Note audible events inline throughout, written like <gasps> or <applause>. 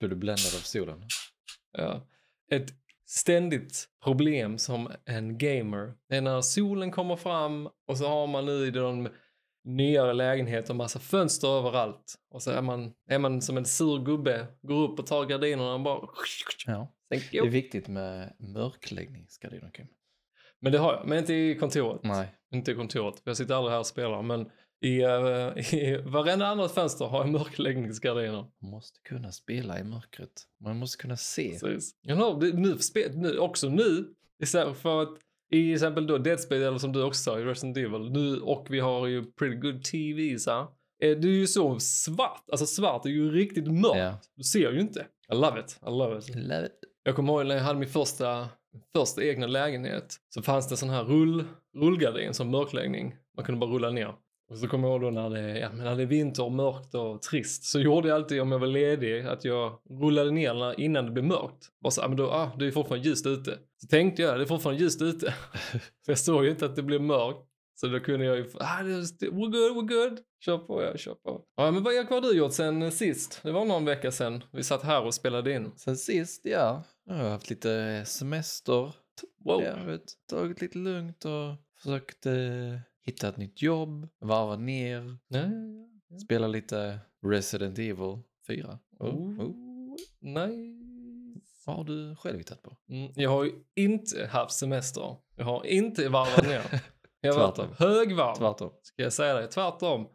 Blir du bländad av solen? Ja. Ett ständigt problem som en gamer är när solen kommer fram och så har man nu i de nyare lägenheter massa fönster överallt. Och så är man, är man som en sur gubbe, går upp och tar gardinerna och bara... Ja. Det är viktigt med mörkläggningsgardiner, Kim. Men det har jag, men inte i kontoret. Nej. Inte i kontoret, jag sitter aldrig här och spelar. Men i, uh, <laughs> i varenda annat fönster har jag mörkläggningsgardiner. Man måste kunna spela i mörkret. Man måste kunna se. Precis. Jag har, nu, nu, också nu, istället för att i exempel då Dead Space eller som du också sa i Resident Evil, nu och vi har ju Pretty Good TVs här. Eh, Det är ju så svart, alltså svart är ju riktigt mörkt. Ja. Du ser ju inte. I love it, I love it. Love it. Jag kommer ihåg när jag hade min första, första egna lägenhet så fanns det sån här rull, rullgardin som mörkläggning. Man kunde bara rulla ner. Och så kommer jag ihåg då när det, ja, men när det är vinter och mörkt och trist så gjorde jag alltid om jag var ledig att jag rullade ner när, innan det blev mörkt. Bara så, ah, men då, ah, det är fortfarande ljust ute. Så tänkte jag, det är fortfarande ljust ute. <laughs> För jag såg ju inte att det blev mörkt. Så då kunde jag ju, ah, we're good, we're good. Kör på, jag kör på. Ja, men vad, vad har du gjort sen sist? Det var någon vecka sen vi satt här och spelade in. Sen sist, ja. Jag har haft lite semester. Wow. Jag vet, tagit lite lugnt och försökt eh, hitta ett nytt jobb. Varva ner. Ja, ja. Spela lite Resident Evil 4. Oh, Oh, nice. Vad har du själv hittat på? Mm, jag har ju inte haft semester. Jag har inte varvat ner. <laughs> Jag har varit högvarv. Tvärtom. Ska jag säga det? Tvärtom.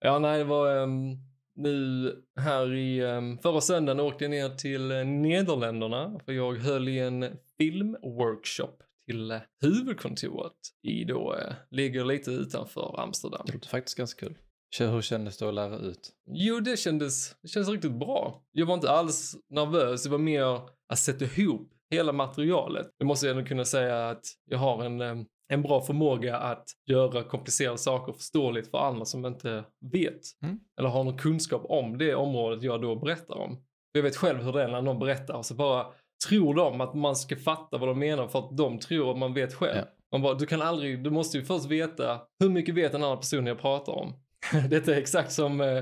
Ja, nej, det var ehm, nu här i um, förra söndagen åkte jag ner till eh, Nederländerna för jag höll i en filmworkshop till eh, huvudkontoret i då, eh, ligger lite utanför Amsterdam. Det låter faktiskt ganska kul. Hur kändes det att lära ut? Jo, det kändes, det kändes riktigt bra. Jag var inte alls nervös, det var mer att sätta ihop hela materialet. Det måste jag ändå kunna säga att jag har en, em, en bra förmåga att göra komplicerade saker förståeligt för andra som inte vet. Mm. Eller har någon kunskap om det området jag då berättar om. Jag vet själv hur det är när någon berättar så bara tror de att man ska fatta vad de menar för att de tror att man vet själv. Ja. Man bara, du kan aldrig, du måste ju först veta hur mycket vet den andra personen jag pratar om. <laughs> Detta är exakt som eh,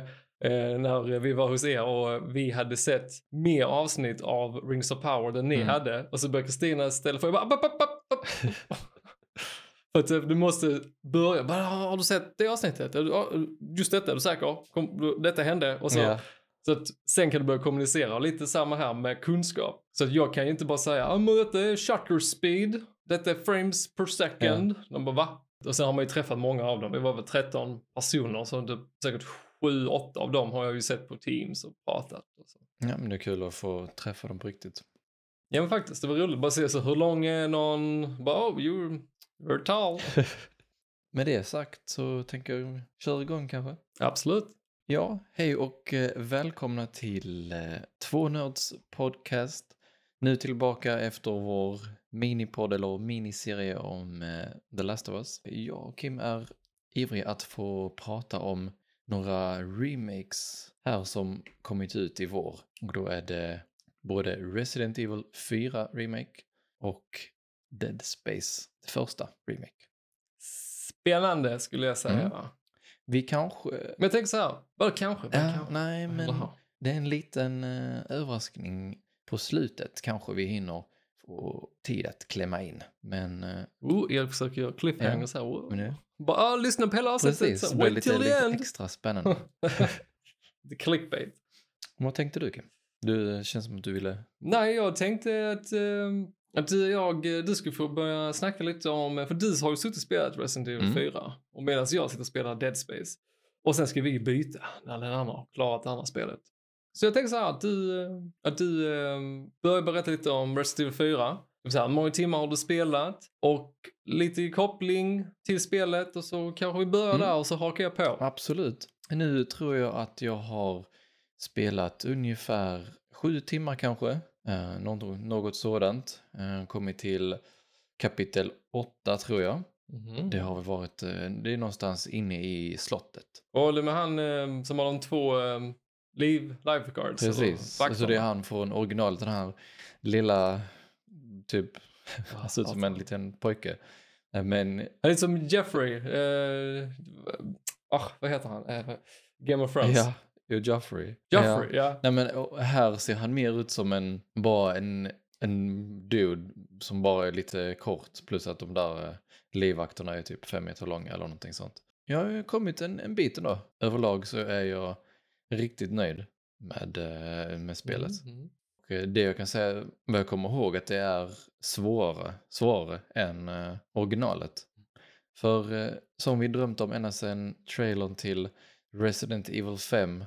eh, när vi var hos er och vi hade sett mer avsnitt av Rings of Power än ni Mm. hade. Och så började Kristina ställa frågor. Jag bara. <laughs> För att eh, du måste börja. Bara, har du sett det avsnittet? Just detta, är du säker? Kom, detta hände. Och så, Ja. Så att sen kan du börja kommunicera. Och lite samma här med kunskap. Så att jag kan ju inte bara säga, ja men detta är shutter speed. Detta är frames per second. De bara, va? Och sen har man ju träffat många av dem. Det var väl 13 personer. Så det, säkert 7-8 av dem har jag ju sett på Teams och pratat. Och så. ja, men det är kul att få träffa dem på riktigt. Ja men faktiskt, det var roligt. Bara se så hur lång är någon? Bara, oh, you're, you're tall. <laughs> Med det sagt så tänker jag köra igång kanske. Absolut. Ja, hej och eh, välkomna till eh, Två Nörds podcast. Nu tillbaka efter vår minipodd eller miniserie om eh, The Last of Us. Jag och Kim är ivrig att få prata om några remakes här som kommit ut i vår. Och då är det både Resident Evil 4 remake och Dead Space, det första remake. Spännande skulle jag säga. Mm. Vi kanske... Men jag tänker så här, bara kanske, bara Ja, kanske. nej, men det är en liten eh, överraskning på slutet kanske vi hinner få tid att klämma in. Men, eh, Oh, jag försöker göra cliffhangers här. Oh. men nu, Bara ah, lyssna på hela avsnittet. precis, så Wait lite, till the lite end. extra spännande. <laughs> The clickbait. Vad tänkte du Kim? Du det känns som att du ville... Nej, jag tänkte att, eh, att du, jag, du skulle få börja snacka lite om, för du har ju suttit och spelat Resident Evil Mm. 4 och medan jag sitter och spelar Dead Space. Och sen ska vi byta när den andra har klarat det andra spelet. Så jag tänker så här att du, eh, att du eh, börjar berätta lite om Resident Evil 4. Det vill säga, hur många timmar har du spelat? Och lite koppling till spelet och så kanske vi börjar Mm. där och så hakar jag på. Absolut. Nu tror jag att jag har spelat ungefär sju timmar kanske. Eh, något, sådant. Eh, kommit till kapitel åtta tror jag. Mhm. Det har väl varit, eh, det är någonstans inne i slottet. Och håller med han som har de två eh, liv, lifeguards. Precis, alltså det är han från originalet, den här lilla, typ, <laughs> han ser ut som en liten pojke. Men, Han är som Jeffrey. Eh, ah, vad heter han? Eh, Game of Thrones. ja, Jo, Joffrey. Joffrey, Ja. ja. Nej men här ser han mer ut som en, bara en, en dude som bara är lite kort. Plus att de där eh, livvakterna är typ fem meter långa eller någonting sånt. Jag har ju kommit en, en bit ändå. Överlag så är jag riktigt nöjd med, eh, med spelet. Mm, mm. Och eh, det jag kan säga, vad jag kommer ihåg, att det är svårare, svårare än originalet. För som vi drömt om ända sedan trailern till Resident Evil 5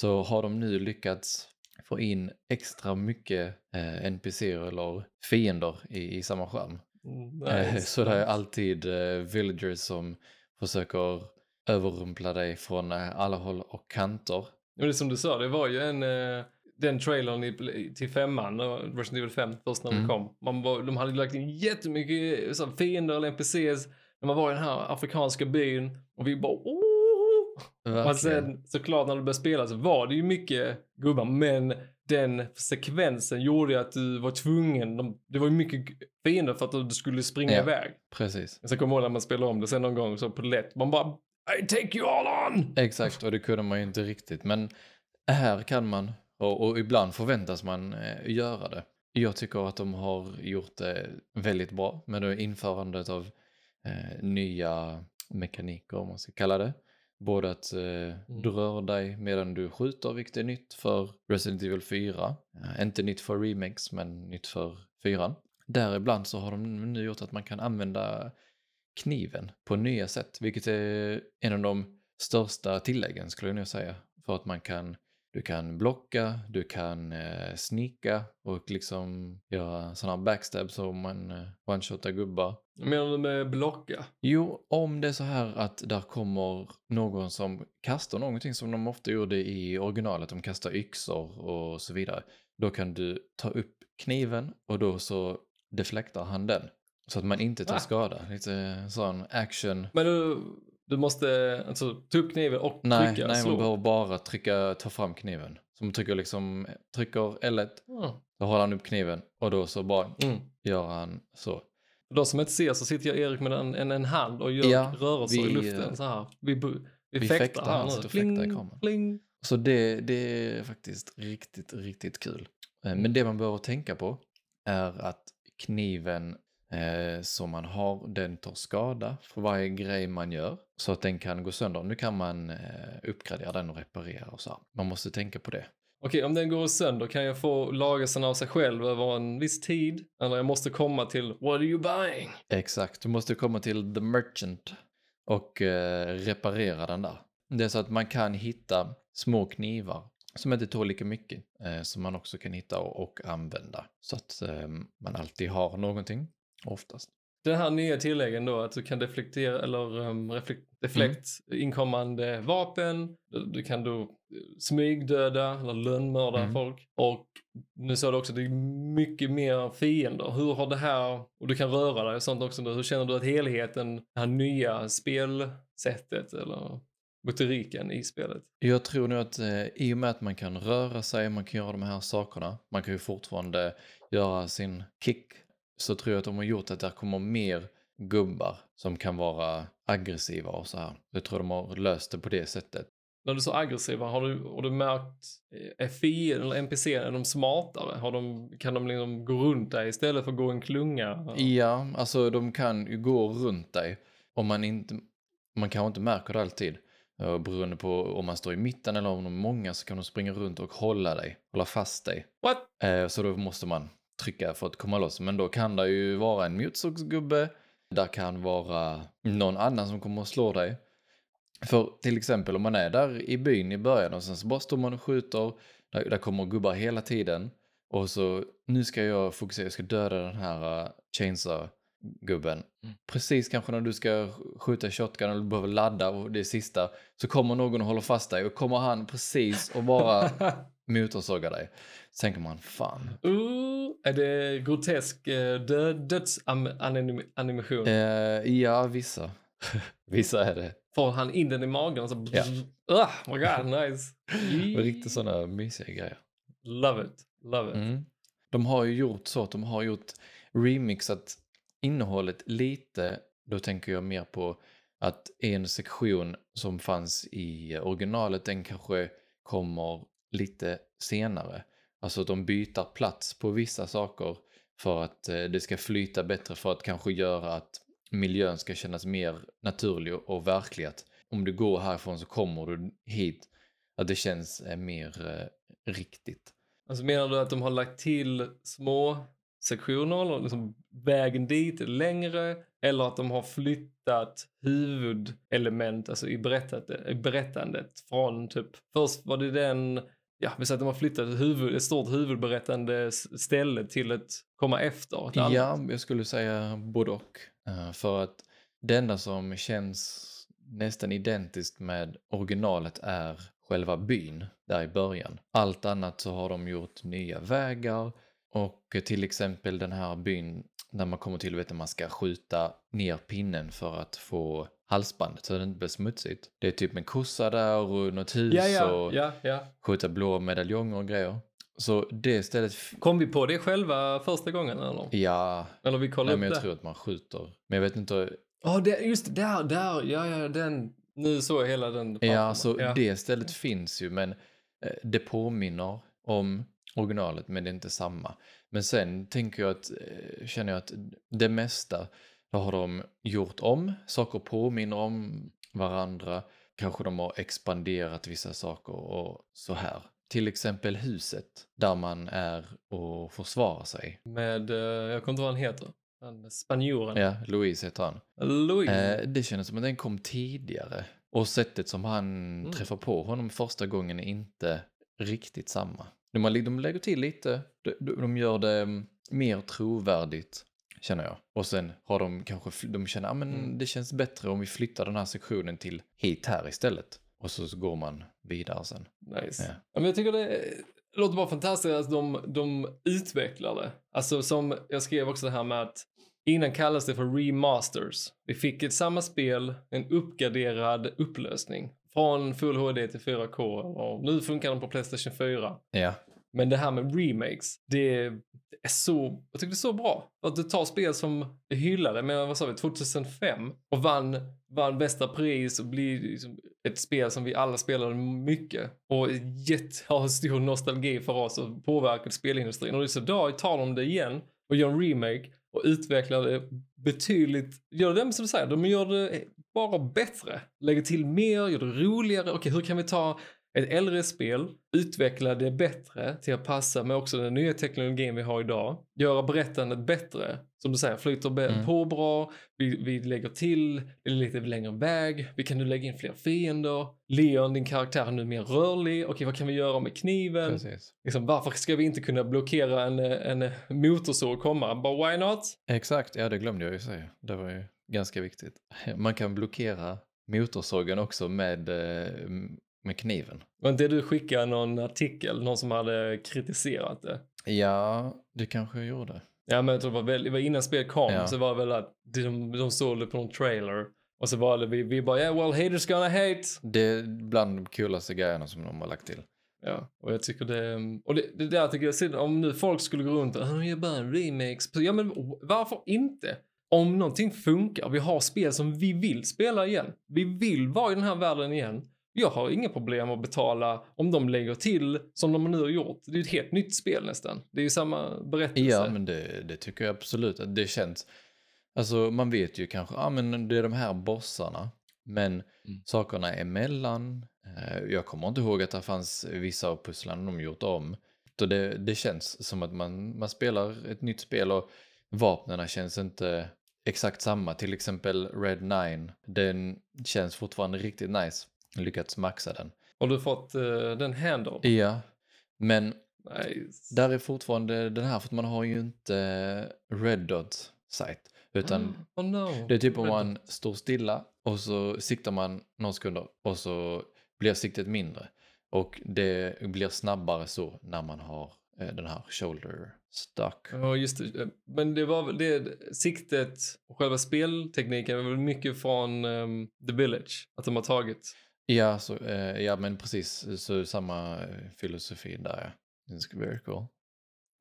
så har de nu lyckats få in extra mycket eh, NPCer eller fiender i, i samma skärm. Mm, Eh, nice, så det är alltid eh, villagers som försöker överrumpla dig från eh, alla håll och kanter. Men det som du sa, det var ju en... Den trailern i, till femman, Resident Evil 5, först när Mm. den kom. Man var, de hade lagt in jättemycket så, här fiender eller NPCs när man var i den här afrikanska byn. Och vi bara oh! Och Verkligen. sen såklart när du började spela så var det ju mycket gubbar, men den sekvensen gjorde ju att du var tvungen, de, det var ju mycket fiender för att du skulle springa Ja. iväg. Precis. Sen kommer jag ihåg när man spelade om det sen någon gång så på lätt, man bara I take you all on! Exakt, och det kunde man ju inte riktigt. Men här kan man, och, och ibland förväntas man eh, göra det. Jag tycker att de har gjort det väldigt bra med det införandet av eh, nya mekaniker, om man ska kalla det. Både att eh, du rör dig medan du skjuter, vilket är nytt för Resident Evil 4. Eh, inte nytt för remakes, men nytt för 4. Däribland så har de nu gjort att man kan använda kniven på nya sätt, vilket är en av de största tilläggen skulle jag nog säga. För att man kan, du kan blocka, du kan eh, snika och liksom göra sådana backstabs så man eh, one-shotar gubbar. Menar du med blocka? Jo, om det är så här att där kommer någon som kastar någonting som de ofta gjorde i originalet, de kastar yxor och så vidare. Då kan du ta upp kniven och då så deflektar han den. Så att man inte tar Ah. skada. Lite sån action. Men du, du måste alltså ta upp kniven och Nej, trycka, nej slå? man behöver bara trycka, ta fram kniven. Så man trycker liksom, trycker L1, Ja. då håller han upp kniven och då så bara Mm. gör han så. För de som inte ser så sitter jag Erik med en, en, en hand och gör Ja, rörelser i vi, luften eh, så här. Vi, vi, vi fäktar fäktar, här nu. fäktar i Pling, kameran. pling. Så det, det är faktiskt riktigt, riktigt kul. Eh, Men det man behöver tänka på är att kniven eh, som man har, den tar skada för varje grej man gör. Så att den kan gå sönder. Nu kan man eh, uppgradera den och reparera och så här. Man måste tänka på det. Okej, om den går sönder kan jag få lagelsen av sig själv över en viss tid? Eller jag måste komma till What are you buying? Exakt, du måste komma till the merchant och eh, reparera den där. Det är så att man kan hitta små knivar som inte tål lika mycket eh, som man också kan hitta och, och använda. Så att eh, man alltid har någonting, oftast. Den här nya tilläggen då att du kan deflektera eller um, reflekt, deflekt inkommande vapen. Du, du kan då eh, smygdöda eller lönnmörda Mm. folk. Och nu sa du också att det är mycket mer fiender. Hur har det här, och du kan röra dig och sånt också. Hur känner du att helheten, det här nya spelsättet eller motoriken i spelet? Jag tror nog att eh, i och med att man kan röra sig, man kan göra de här sakerna, man kan ju fortfarande göra sin kick, så tror jag att de har gjort att det kommer mer gubbar som kan vara aggressiva och så här. Jag tror de har löst det på det sättet. När du så aggressiva, har du, har du märkt, eh, är fienden eller NPC, är de smartare? Har de, kan de liksom gå runt dig istället för att gå en klunga? Ja, alltså de kan ju gå runt dig om man inte, man kanske inte märker det alltid. Eh, Beroende på om man står i mitten eller om de är många så kan de springa runt och hålla dig, hålla fast dig. What? Eh, Så då måste man trycka för att komma loss. Men då kan det ju vara en motorsågsgubbe. Där kan vara någon annan som kommer att slå dig. För till exempel om man är där i byn i början och sen så bara står man och skjuter. Där, där kommer gubbar hela tiden. Och så nu ska jag fokusera, jag ska döda den här uh, chainsaw-gubben. Precis kanske när du ska skjuta shotgun eller du behöver ladda och det är sista. Så kommer någon och håller fast dig och kommer han precis och bara <laughs> motorsågar dig. Tänker man, fan. uh, är det grotesk uh, dö, dödsanimation? Eh, ja, vissa. <laughs> vissa är det. Får han in den i magen och så... Ja. Ah, my god, <laughs> nice. Riktigt sådana mysiga grejer. Love it, love it. Mm. De har ju gjort så att de har gjort remixat innehållet lite. Då tänker jag mer på att en sektion som fanns i originalet, den kanske kommer lite senare. Alltså att de byter plats på vissa saker för att eh, det ska flyta bättre för att kanske göra att miljön ska kännas mer naturlig och verklig. Att om du går härifrån så kommer du hit. Att det känns eh, mer eh, riktigt. Alltså menar du att de har lagt till små sektioner, eller liksom vägen dit är längre, eller att de har flyttat huvudelement alltså i, berättat, i berättandet från typ, först var det den, ja vi säger att de har flyttat ett, huvud, ett stort huvudberättande ställe till ett komma efter. Ett annat. Ja, jag skulle säga både och. Eh, för att det enda som känns nästan identiskt med originalet är själva byn där i början. Allt annat så har de gjort nya vägar och till exempel den här byn när man kommer till vet att man ska skjuta ner pinnen för att få halsbandet så det inte blir smutsigt. Det är typ en kossa där och något hus ja, ja, och ja, ja. skjuta blå medaljonger och grejer. Så det stället, Kom vi på det själva första gången eller? ja, Eller vi kollade nej, men jag det? tror att man skjuter. Men jag vet inte, Ja, det, just där, där, ja, ja, den. Nu såg jag hela den. Ja, mig. ja. det stället finns ju men eh, det påminner om originalet men det är inte samma. Men sen tänker jag att, eh, känner jag att det mesta då har de gjort om, saker påminner om varandra, kanske de har expanderat vissa saker och så här. Till exempel huset där man är och försvarar sig. Med, eh, jag kommer inte ihåg vad han heter. Han spanjoren. Ja, Louise heter han. Louis. Eh, det kändes som att den kom tidigare. Och sättet som han Mm. träffar på honom första gången är inte riktigt samma. De, lägger till lite, de, de de gör det mm, mer trovärdigt, känner jag. Och sen har de kanske, de känner, att Mm. det känns bättre om vi flyttar den här sektionen till hit här istället. Och så, så går man vidare sen. Nice. Ja. Ja. men jag tycker det låter bara fantastiskt att de, de utvecklar det. Alltså som jag skrev också det här med att innan kallades det för remasters. Vi fick ett samma spel, en uppgraderad upplösning. Från Full HD till 4K och nu funkar den på Playstation 4. Ja, men det här med remakes, det är så, jag tycker det är så bra. Att du tar spel som är hyllade men vad sa vi, 2005 och vann, vann bästa pris och blir liksom ett spel som vi alla spelade mycket och jätte, har stor nostalgi för oss och påverkat spelindustrin. Och så idag tar de det igen och gör en remake och utvecklar det betydligt, gör det som du säger, de gör det bara bättre. Lägger till mer, gör det roligare. Okej, hur kan vi ta ett äldre spel, utveckla det bättre till att passa med också den nya teknologin vi har idag. Göra berättandet bättre. Som du säger, flyter Mm. på bra. Vi, vi lägger till, det är lite längre väg. Vi kan nu lägga in fler fiender. Leon, din karaktär, är nu mer rörlig. Okej, vad kan vi göra med kniven? precis. Liksom, varför ska vi inte kunna blockera en, en motorsåg komma? Bara why not? Exakt, ja det glömde jag ju säga. Det var ju ganska viktigt. Man kan blockera motorsågen också med, eh, med kniven. Var inte du skickade någon artikel, någon som hade kritiserat det? Ja, det kanske jag gjorde. Ja men jag tror det var, väl, det var innan spelet kom Ja. så var det väl att de, de såg det på någon trailer. Och så var det vi, vi bara yeah well haters gonna hate. Det är bland de coolaste grejerna som de har lagt till. Ja, och jag tycker det, och det, det där tycker jag, synd, om nu folk skulle gå runt och "Ah, de gör bara en remix. Ja men varför inte? Om någonting funkar, vi har spel som vi vill spela igen. Vi vill vara i den här världen igen. Jag har inga problem att betala om de lägger till som de nu har gjort. Det är ju ett helt nytt spel nästan. Det är ju samma berättelse. Ja, men det, det tycker jag absolut att det känns. Alltså man vet ju kanske, ja men det är de här bossarna. Men Mm. sakerna emellan. Eh, jag kommer inte ihåg att det fanns vissa av pusslarna de gjort om. Så det, det känns som att man, man spelar ett nytt spel och vapnena känns inte exakt samma. Till exempel Red 9, den känns fortfarande riktigt nice. Lyckats maxa den. Har du fått eh, den handle? Ja, men Nice. där är fortfarande den här, för att man har ju inte Red Dot sight. Utan Oh no. det är typ om man står stilla och så siktar man några sekunder och så blir siktet mindre. Och det blir snabbare så när man har eh, den här shoulder stuck. Ja, just det. Men det var väl det, siktet och själva speltekniken är väl mycket från ehm, The Village, att de har tagit. Ja, så, eh, ja men precis, så samma eh, filosofi där ja. Cool.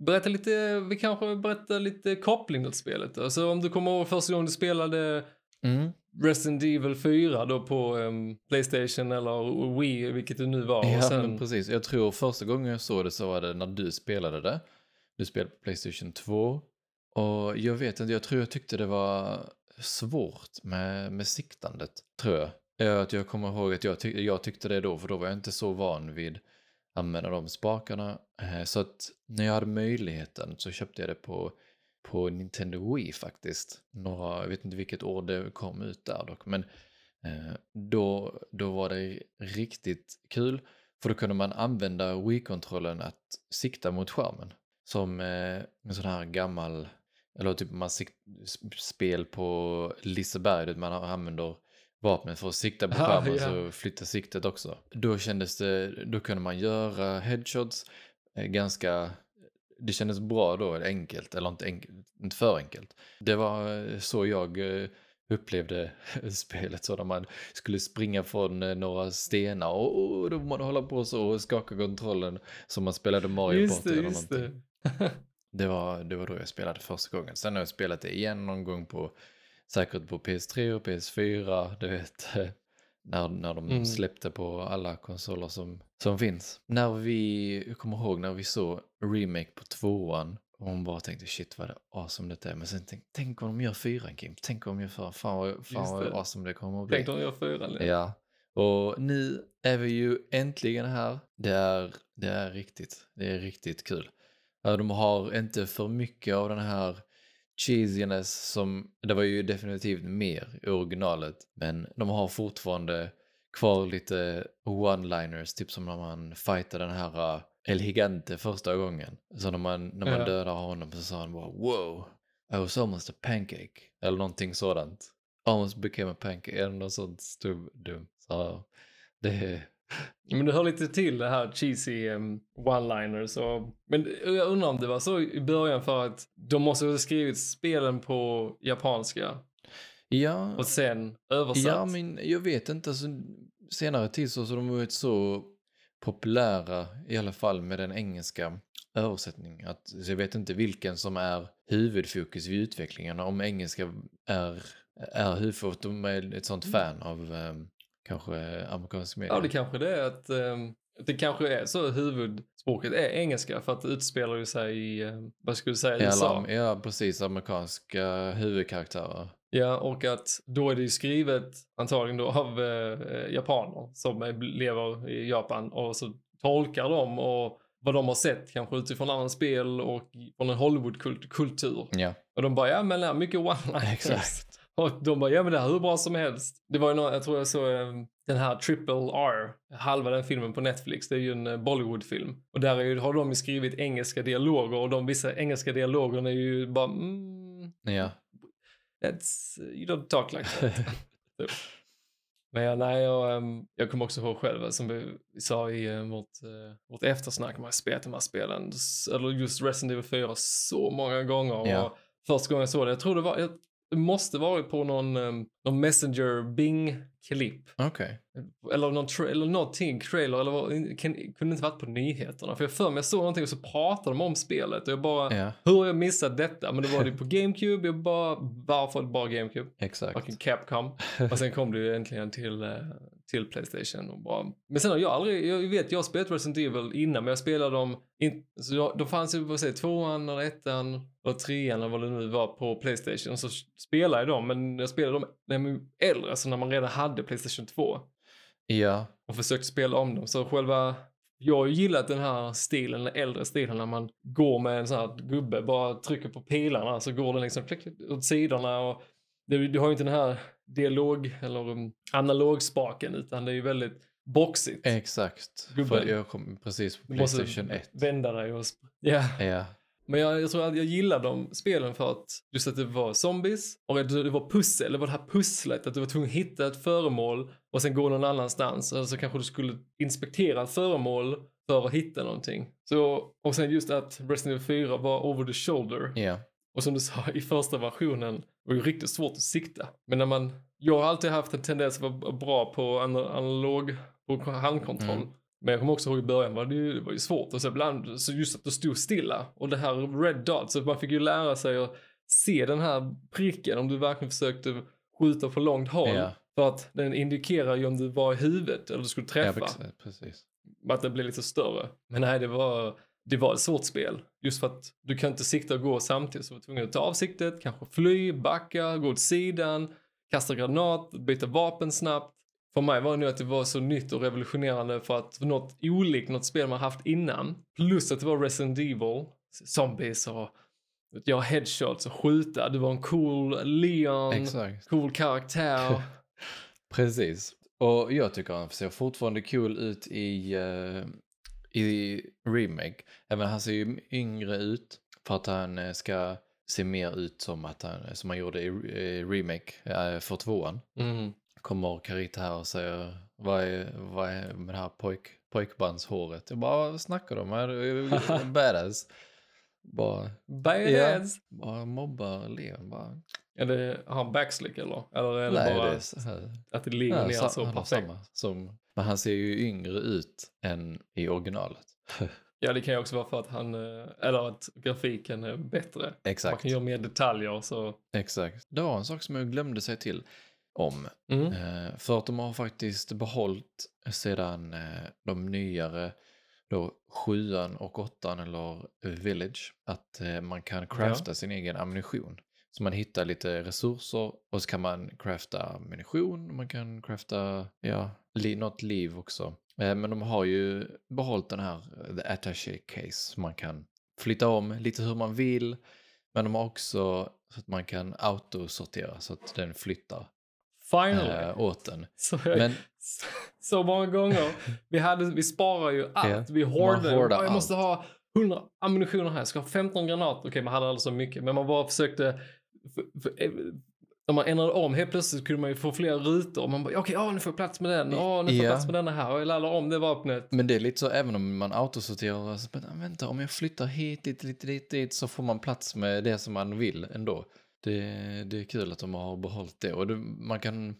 Berätta lite, vi kanske berättar lite koppling till spelet. Alltså om du kommer ihåg första gången du spelade Mm. Resident Evil 4 då på um, Playstation eller Wii, vilket det nu var. Ja, och sen, men precis. Jag tror första gången jag såg det så var det när du spelade det. Du spelade på Playstation 2. Och jag vet inte, jag tror jag tyckte det var svårt med, med siktandet, tror jag. Eh, att jag kommer ihåg att jag, tyck, jag tyckte det då, för då var jag inte så van vid att använda de spakarna. Eh, så att när jag hade möjligheten så köpte jag det på, på Nintendo Wii faktiskt. Några, jag vet inte vilket år det kom ut där dock, men eh, då, då var det riktigt kul. För då kunde man använda Wii-kontrollen att sikta mot skärmen. Som en sån här gammal, eller typ man sikt, spel på Liseberg, man använder vapnet för att sikta på Ah, skärmen ja. så flyttar siktet också. Då kändes det, då kunde man göra headshots eh, ganska, det kändes bra då, enkelt, eller inte, enkelt, inte för enkelt. Det var eh, så jag eh, upplevde <laughs> spelet så när man skulle springa från några stenar och, och då man hålla på så och skaka kontrollen som man spelade Mario just Party det, eller någonting. det. <laughs> Det var, det var då jag spelade första gången. Sen har jag spelat det igen någon gång på säkert på PS3 och PS4. Du vet, <laughs> när, när de Mm. släppte på alla konsoler som, som finns. När vi, jag kommer ihåg när vi såg remake på tvåan och hon bara tänkte shit vad det awesome det är. Men sen tänkte tänk om de gör fyran Kim. Tänk om de gör fyran. Fan vad, fan vad det. awesome det kommer att bli. Tänk om jag fyra nu. Ja, och nu är vi ju äntligen här. Det är, det är riktigt, det är riktigt kul. De har inte för mycket av den här cheesiness som, det var ju definitivt mer i originalet, men de har fortfarande kvar lite one-liners, typ som när man fightar den här uh, El Gigante första gången. Så när man, när man Ja. dödar honom så sa han bara wow, I was almost a pancake. Eller någonting sådant. Almost became a pancake, eller något sånt stum, dumt. Så det är... Men det hör lite till det här cheesy um, one-liners. Och, men jag undrar om det var så i början för att de måste ha skrivit spelen på japanska Ja, och sen översatt. ja, men jag vet inte. Alltså, senare tid så har de varit så populära, i alla fall med den engelska översättningen. Att, så jag vet inte vilken som är huvudfokus vid utvecklingen. Om engelska är, är huvudfokus, de är ett sånt fan av um, kanske amerikansk media. Ja, det kanske det är att um, det kanske är så huvudspråket är engelska för att det utspelar ju sig i, um, vad skulle du säga, Ja, USA. ja, precis. Amerikanska huvudkaraktärer. Ja, och att då är det ju skrivet antagligen då av eh, japaner som lever i Japan och så tolkar de och vad de har sett kanske utifrån annan spel och från en Hollywood-kultur. Ja, Och de bara, ja men mycket one-liners. <laughs> Och de bara, ja men det här är hur bra som helst. Det var ju någon, jag tror jag såg eh, den här Triple R, halva den filmen på Netflix, det är ju en eh, Bollywood-film. Och där är ju, har de ju skrivit engelska dialoger och de vissa engelska dialogerna är ju bara, mm, Ja. It's, you don't talk like that. <laughs> Typ. Men ja, nej, jag, ehm, jag kommer också ihåg själv, som vi sa i uh, vårt, uh, vårt eftersnack, man har spelat de här spelen, eller just Resident Evil 4 så många gånger. Ja. Och första gången jag såg det, jag tror det var, jag, det måste varit på någon, um, någon Messenger Bing-klipp. Okej. Eller, någon tra- eller någonting, trailer, eller vad, kan, kunde inte varit på nyheterna. För jag för mig jag såg någonting och så pratade de om spelet och jag bara, Ja, hur har jag missat detta? Men det var det på <laughs> GameCube, jag bara, varför bara GameCube? exakt. Fucking Capcom. Och sen kom det ju äntligen till, eh, till Playstation. Och bara... Men sen har jag aldrig, jag vet jag har spelat Resident Evil innan men jag spelade dem, in, så jag, de fanns ju, säger tvåan eller ettan eller trean eller vad det nu var på Playstation. Och så spelade jag dem men jag spelade dem när jag var äldre, alltså när man redan hade Playstation 2 Ja, och försökte spela om dem. Så själva, jag har ju gillat den här stilen, den äldre stilen när man går med en sån här gubbe, bara trycker på pilarna så går den liksom klick, åt sidorna och det, du har ju inte den här dialog eller um, analogspaken utan det är ju väldigt boxigt. exakt. Gubben. För jag kom precis på Playstation 1. vända dig och... Ja. Ja, Men jag, jag tror att jag gillar de spelen för att just att det var zombies och att det var pussel, det var det här pusslet, att du var tvungen att hitta ett föremål och sen gå någon annanstans. Eller så kanske du skulle inspektera ett föremål för att hitta någonting. Så, och sen just att Resident Evil 4 var over the shoulder. ja, Och som du sa i första versionen var ju riktigt svårt att sikta. Men när man, jag har alltid haft en tendens att vara bra på ana- analog, på handkontroll. Mm. Men jag kommer också ihåg i början var det, ju, det var ju svårt. Och så ibland, så just att du stod stilla. Och det här red dot, så man fick ju lära sig att se den här pricken om du verkligen försökte skjuta på långt håll. Ja. För att den indikerar ju om du var i huvudet eller du skulle Ja, träffa. precis, precis. Att det blir lite större. Men nej, det var, det var ett svårt spel. Just för att du kan inte sikta och gå samtidigt. Så du var tvungen att ta av siktet, kanske fly, backa, gå åt sidan, kasta granat, byta vapen snabbt. För mig var det nu att det var så nytt och revolutionerande för att något olikt något spel man haft innan. Plus att det var Resident Evil, zombies och jag headshots och skjuta. Du var en cool Leon, Exakt. cool karaktär. <laughs> Precis. Och jag tycker han ser fortfarande cool ut i, eh, i remake. Även han ser ju yngre ut för att han eh, ska se mer ut som att han, som han gjorde i eh, remake eh, för tvåan. Mm. Kommer Carita här och säger vad är, vad är med det här pojk, pojkbandshåret? Jag bara, vad snackar de om? <laughs> Badass. Bara, Badass! bara mobbar Leon. Bara, Är det, har han backslick eller? Eller är det nej, bara det är så att det ligger Ja, ner så har perfekt? som, men han ser ju yngre ut än i originalet. <laughs> Ja, det kan ju också vara för att han, eh, eller att grafiken är bättre. Man Exakt. kan göra mer detaljer så. Exakt. Det var en sak som jag glömde säga till om. Mm. Eh, för att de har faktiskt behållit sedan eh, de nyare då sjuan och åttan eller Village att man kan crafta sin egen ammunition. Så man hittar lite resurser och så kan man crafta ammunition, man kan crafta ja, li något liv också. Eh, men de har ju behållit den här eh, the attaché case. Man kan flytta om lite hur man vill. Men de har också så att man kan autosortera så att den flyttar Finally! eh, åt den. <laughs> så, Men <laughs> så många gånger. Vi, hade, vi sparar ju allt. Ja, Vi hoardar "Åh, Jag måste allt. ha 100 ammunitioner här. Jag ska ha 15 granater. Okej, man hade aldrig så mycket. Men man bara försökte. För, för, eh, om man ändrade om helt plötsligt kunde man ju få fler rutor. Man bara, okej, okay, nu får jag plats med den. Åh, nu får jag Ja. plats med denna här. Och jag laddar om det vapnet. Men det är lite så, även om man autosorterar, så, men, vänta, om jag flyttar hit, lite, lite, dit, dit, så får man plats med det som man vill ändå. Det, det är kul att de har behållit det. Och det, man, kan,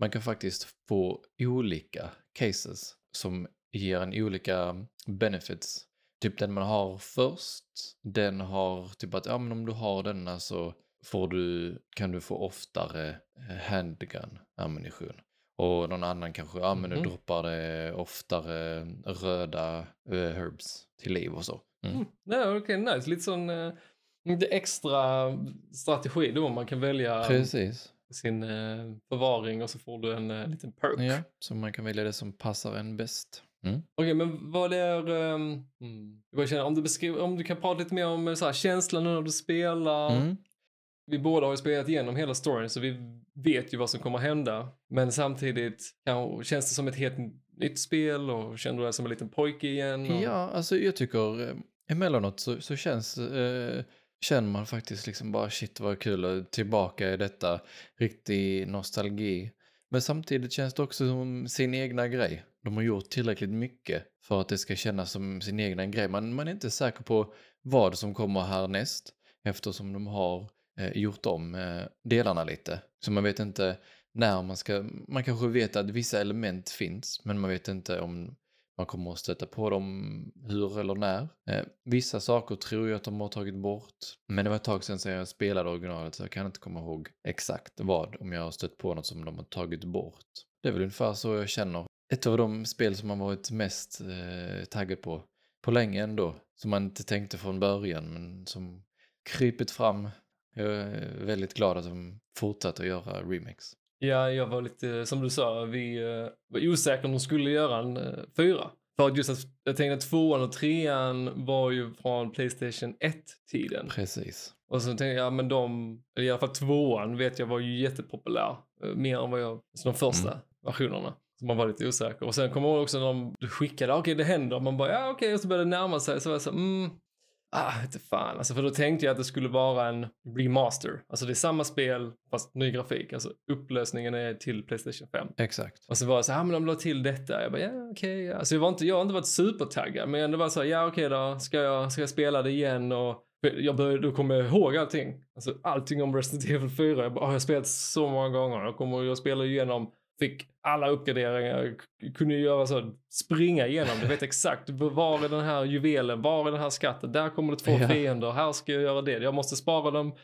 man kan faktiskt få olika cases som ger en olika benefits. Typ den man har först, den har typ att, ja men om du har denna så får du, kan du få oftare eh, handgun ammunition. Och någon annan kanske, ja men Mhm. du droppar det oftare röda eh, herbs till liv och så. Mm. Mm. Nej, okej, nice. Lite sån eh, lite extra strategi då. Man kan välja Precis. sin eh, förvaring och så får du en eh, liten perk. Ja, så man kan välja det som passar en bäst. Mm. Okej, men vad är... Um, mm, jag bara känner, om, du beskriver, om du kan prata lite mer om eh, så här, känslan nu när du spelar. Mm. Vi båda har ju spelat igenom hela storyn så vi vet ju vad som kommer hända. Men samtidigt ja, känns det som ett helt nytt spel och känner du dig som en liten pojke igen? Och... Ja, alltså jag tycker eh, emellanåt så, så känns, eh, känner man faktiskt liksom bara shit vad kul och tillbaka i detta, riktig nostalgi. Men samtidigt känns det också som sin egna grej. De har gjort tillräckligt mycket för att det ska kännas som sin egna grej. Man, man är inte säker på vad som kommer härnäst eftersom de har eh, Eh, gjort om eh, delarna lite. Så man vet inte när man ska, man kanske vet att vissa element finns men man vet inte om man kommer att stöta på dem hur eller när. Eh, vissa saker tror jag att de har tagit bort. Men det var ett tag sedan sedan jag spelade originalet så jag kan inte komma ihåg exakt vad om jag har stött på något som de har tagit bort. Det är väl ungefär så jag känner. Ett av de spel som man varit mest eh, taggad på på länge ändå. Som man inte tänkte från början men som krypit fram. Jag är väldigt glad att de fortsatte att göra remakes. Ja, jag var lite, som du sa, vi uh, var osäkra om de skulle göra en uh, fyra. För just att jag tänkte att tvåan och trean var ju från Playstation 1-tiden. Precis. Och så tänkte jag, ja men de, i alla fall tvåan vet jag var ju jättepopulär. Uh, mer än vad jag, alltså de första Mm. versionerna. Så man var lite osäker. Och sen kommer jag ihåg också när de skickade, okej det händer. Man bara, ja okej, och så började det närma sig. Så var jag så, mm, ah, inte fan. Alltså för då tänkte jag att det skulle vara en remaster. Alltså det är samma spel fast ny grafik. Alltså upplösningen är till Playstation 5. Exakt. Och så var jag så här, ah, men de la till detta. Jag bara, ja okej. ja. Alltså jag, var inte, jag har inte varit supertaggad. Men det var så här, ja okej då. Ska jag, ska jag spela det igen? Och jag började, då kommer jag ihåg allting. Alltså allting om Resident Evil 4. Jag bara, ah, jag har spelat så många gånger. Jag kommer, jag spelade igenom Fick alla uppgraderingar, kunde göra så, springa igenom, du vet exakt, var är den här juvelen, var är den här skatten, där kommer det två Ja. fiender, här ska jag göra det, jag måste spara dem,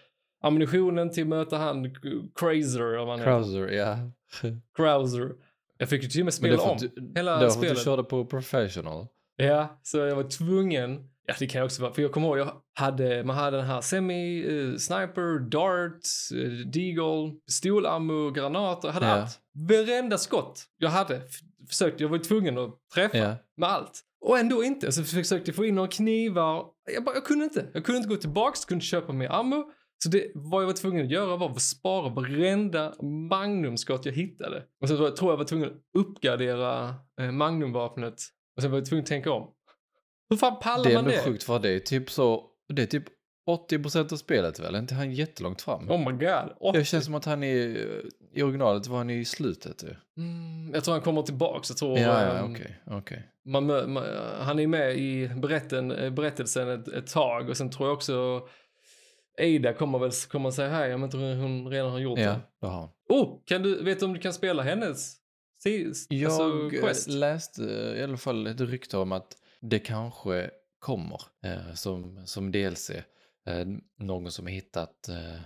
ammunitionen till att möta han Crazer, vad han. Crowser, ja. Crowser. Jag fick ju till och med spela det om du, hela det får du spelet. köra på professional. Ja, så jag var tvungen. Ja, det kan jag också vara. För jag kommer ihåg, jag hade, man hade den här semi, eh, sniper, dart, uh, deagle, pistolammo, granater. Jag hade Ja. allt. Varenda skott jag hade försökte, jag var tvungen att träffa Ja. med allt. Och ändå inte. Så försökte jag få in några knivar. Jag, bara, jag kunde inte. Jag kunde inte gå tillbaks, kunde inte köpa mer ammo. Så det, vad jag var tvungen att göra var att spara varenda magnumskott jag hittade. Och sen tror jag var tvungen att uppgradera eh, magnumvapnet. Och sen var jag tvungen att tänka om. Hur fan pallar Det är man ändå det? sjukt för det är typ så, det är typ 80% av spelet väl? Är inte han jättelångt fram? Oh my god. Åh, Det känns som att han är, i originalet var han i slutet ju. mm, jag tror han kommer tillbaks. Jag tror, Ja, ja, ehm, okej, okej. man, man, han är med i berätten, eh, berättelsen ett, ett tag och sen tror jag också Ada kommer väl komma och säga hej om inte hon redan har gjort Ja, det. det har. Oh, kan du, vet du om du kan spela hennes si- Jag alltså, eh, quest? läste i alla fall ett rykte om att det kanske kommer eh, som, som DLC. Eh, någon som har hittat eh,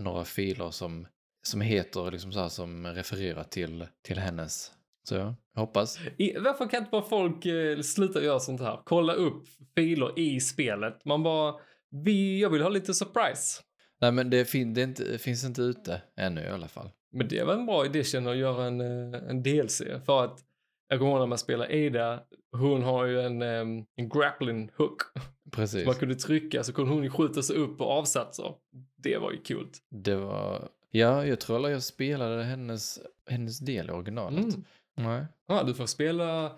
några filer som, som heter liksom så här, som refererar till, till hennes. Så ja, jag hoppas. I, varför kan inte bara folk eh, sluta göra sånt här? Kolla upp filer i spelet. Man bara, vi, jag vill ha lite surprise. Nej men det, fin, det, inte, finns inte ute ännu i alla fall. Men det var en bra idé att göra en, eh, en DLC. För att jag kommer ihåg när man spelar Ada, hon har ju en, em, en grappling hook. Precis. Så man kunde trycka så kunde hon ju skjuta sig upp på avsatser. Det var ju kul. Det var... Ja, jag tror att jag spelade hennes, hennes del i originalet. Mm. Nej. Ja, du får spela,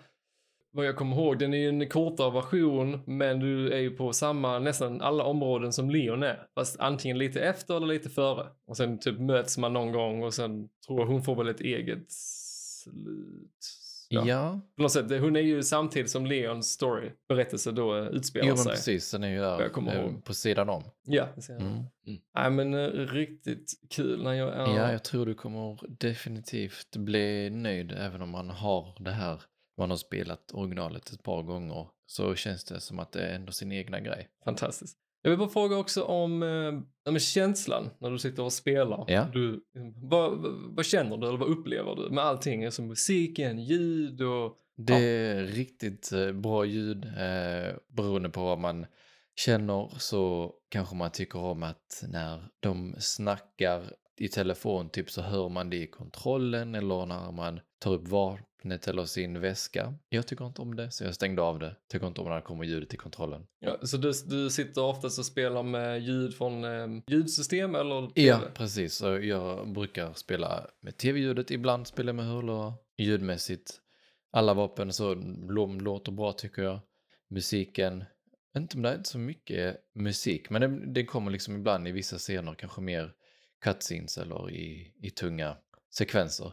vad jag kommer ihåg, den är ju en kortare version, men du är ju på samma, nästan alla områden som Leon är. Fast antingen lite efter eller lite före. Och sen typ möts man någon gång och sen tror jag hon får väl ett eget slut. Ja, På något sätt, hon är ju samtidigt som Leons story, berättelse då eh, utspelar jo men sig. precis. Den är ju där Jag kommer eh, på sidan om. Ja, ser jag. Mm. Nej men eh, riktigt kul när jag är... Ja, jag tror du kommer definitivt bli nöjd även om man har det här. Man har spelat originalet ett par gånger så känns det som att det är ändå sin egna grej. Fantastiskt. Jag vill bara fråga också om, eh, ja, känslan när du sitter och spelar. Ja. Du, vad, vad, vad känner du eller vad upplever du med allting? Alltså musiken, ljud och... Det är riktigt eh, bra ljud. Eh, beroende på vad man känner så kanske man tycker om att när de snackar i telefon typ så hör man det i kontrollen eller när man tar upp vapnet eller sin väska. Jag tycker inte om det så jag stängde av det. Tycker inte om när det kommer ljudet i kontrollen. Ja, så du, du sitter oftast och spelar med ljud från eh, ljudsystem eller TV? Ja, precis. Så jag brukar spela med tv-ljudet. Ibland spelar jag med hörlurar. Ljudmässigt. Alla vapen så de låter bra tycker jag. Musiken. Inte om det är inte så mycket musik. Men det, det kommer liksom ibland i vissa scener kanske mer cutscenes eller i, i tunga sekvenser.